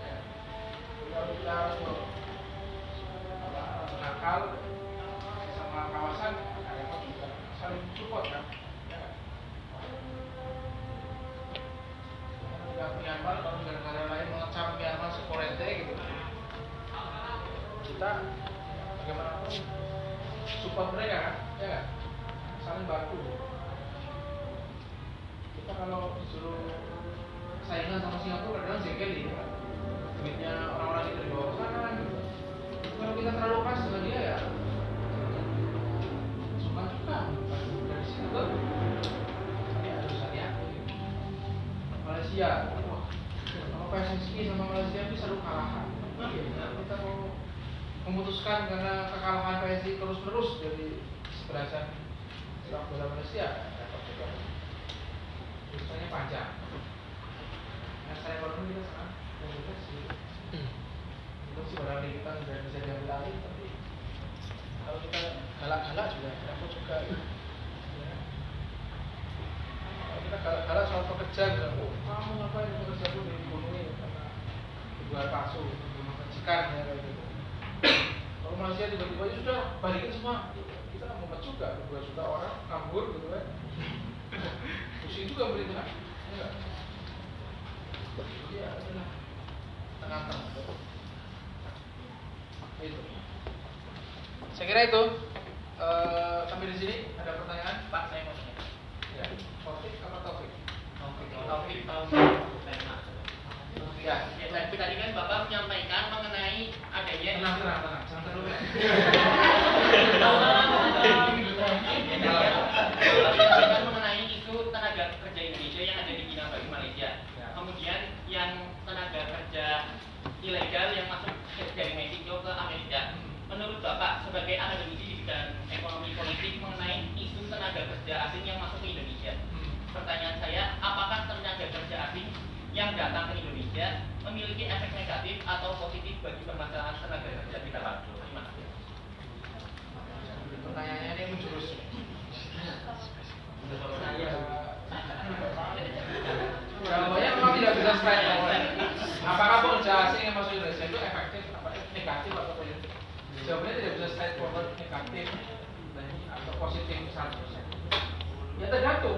Ya. Kalau kita mau apa, nakal sama kawasan, ada apa juga saling support kan. Ya. Myanmar kalau negara-negara lain mengecam Myanmar sekorente gitu kita bagaimanapun support mereka kan? Ya saling bantu. Kita kalau disuruh saingan sama Singapura kadang jengkel ya kan duitnya orang-orang itu dibawa ke sana gitu kalau kita terlalu keras dengan dia ya suka juga. Dari situ kan ya harus Malaysia wah sama PSSI sama Malaysia bisa lu kalahan kita mau memutuskan karena kekalahan PSSI terus-menerus dari sebelasan sepak bola Malaysia repot juga urusannya panjang. Nah saya baru kita sangat komunitas sih. Itu sih barangkali kita sudah bisa diambil alih tapi kalau kita galak-galak juga repot juga. Ya. Kalau kita galak galak soal pekerja bilang, oh kamu ngapain pekerja itu dibunuhi karena dibuat palsu, dibunuh kejikan ya gitu. Kalau Malaysia tiba-tiba ya sudah balikin semua, kita mau juga dua juta orang kabur gitu kan. Pusing juga pemerintah, ya ya tengah-tengah. Itu. Saya kira itu. Eh, sampai di sini ada pertanyaan? Pak, saya mau tanya. Ya, Taufik apa Taufik? Taufik, Taufik, Taufik. Ya, Ya, tadi kan Bapak menyampaikan mengenai adanya tenang, tenang, tenang, jangan terlalu mengenai isu tenaga kerja Indonesia yang ada di Cina bagi Malaysia. Ya. Kemudian yang tenaga kerja ilegal yang masuk dari Meksiko ke Amerika. Menurut Bapak sebagai akademisi di bidang ekonomi politik mengenai isu tenaga kerja asing yang masuk ke Indonesia. Pertanyaan saya, apakah tenaga kerja asing yang datang ke Indonesia memiliki efek negatif atau positif bagi permasalahan tenaga kerja kita Pak? Terima kasih. Pertanyaannya ini menjurus. Jawabannya memang tidak bisa forward. Apakah pekerja asing yang masuk Indonesia itu efektif, apa negatif atau positif? Jawabannya tidak bisa straight forward negatif atau positif 100%. Ya tergantung.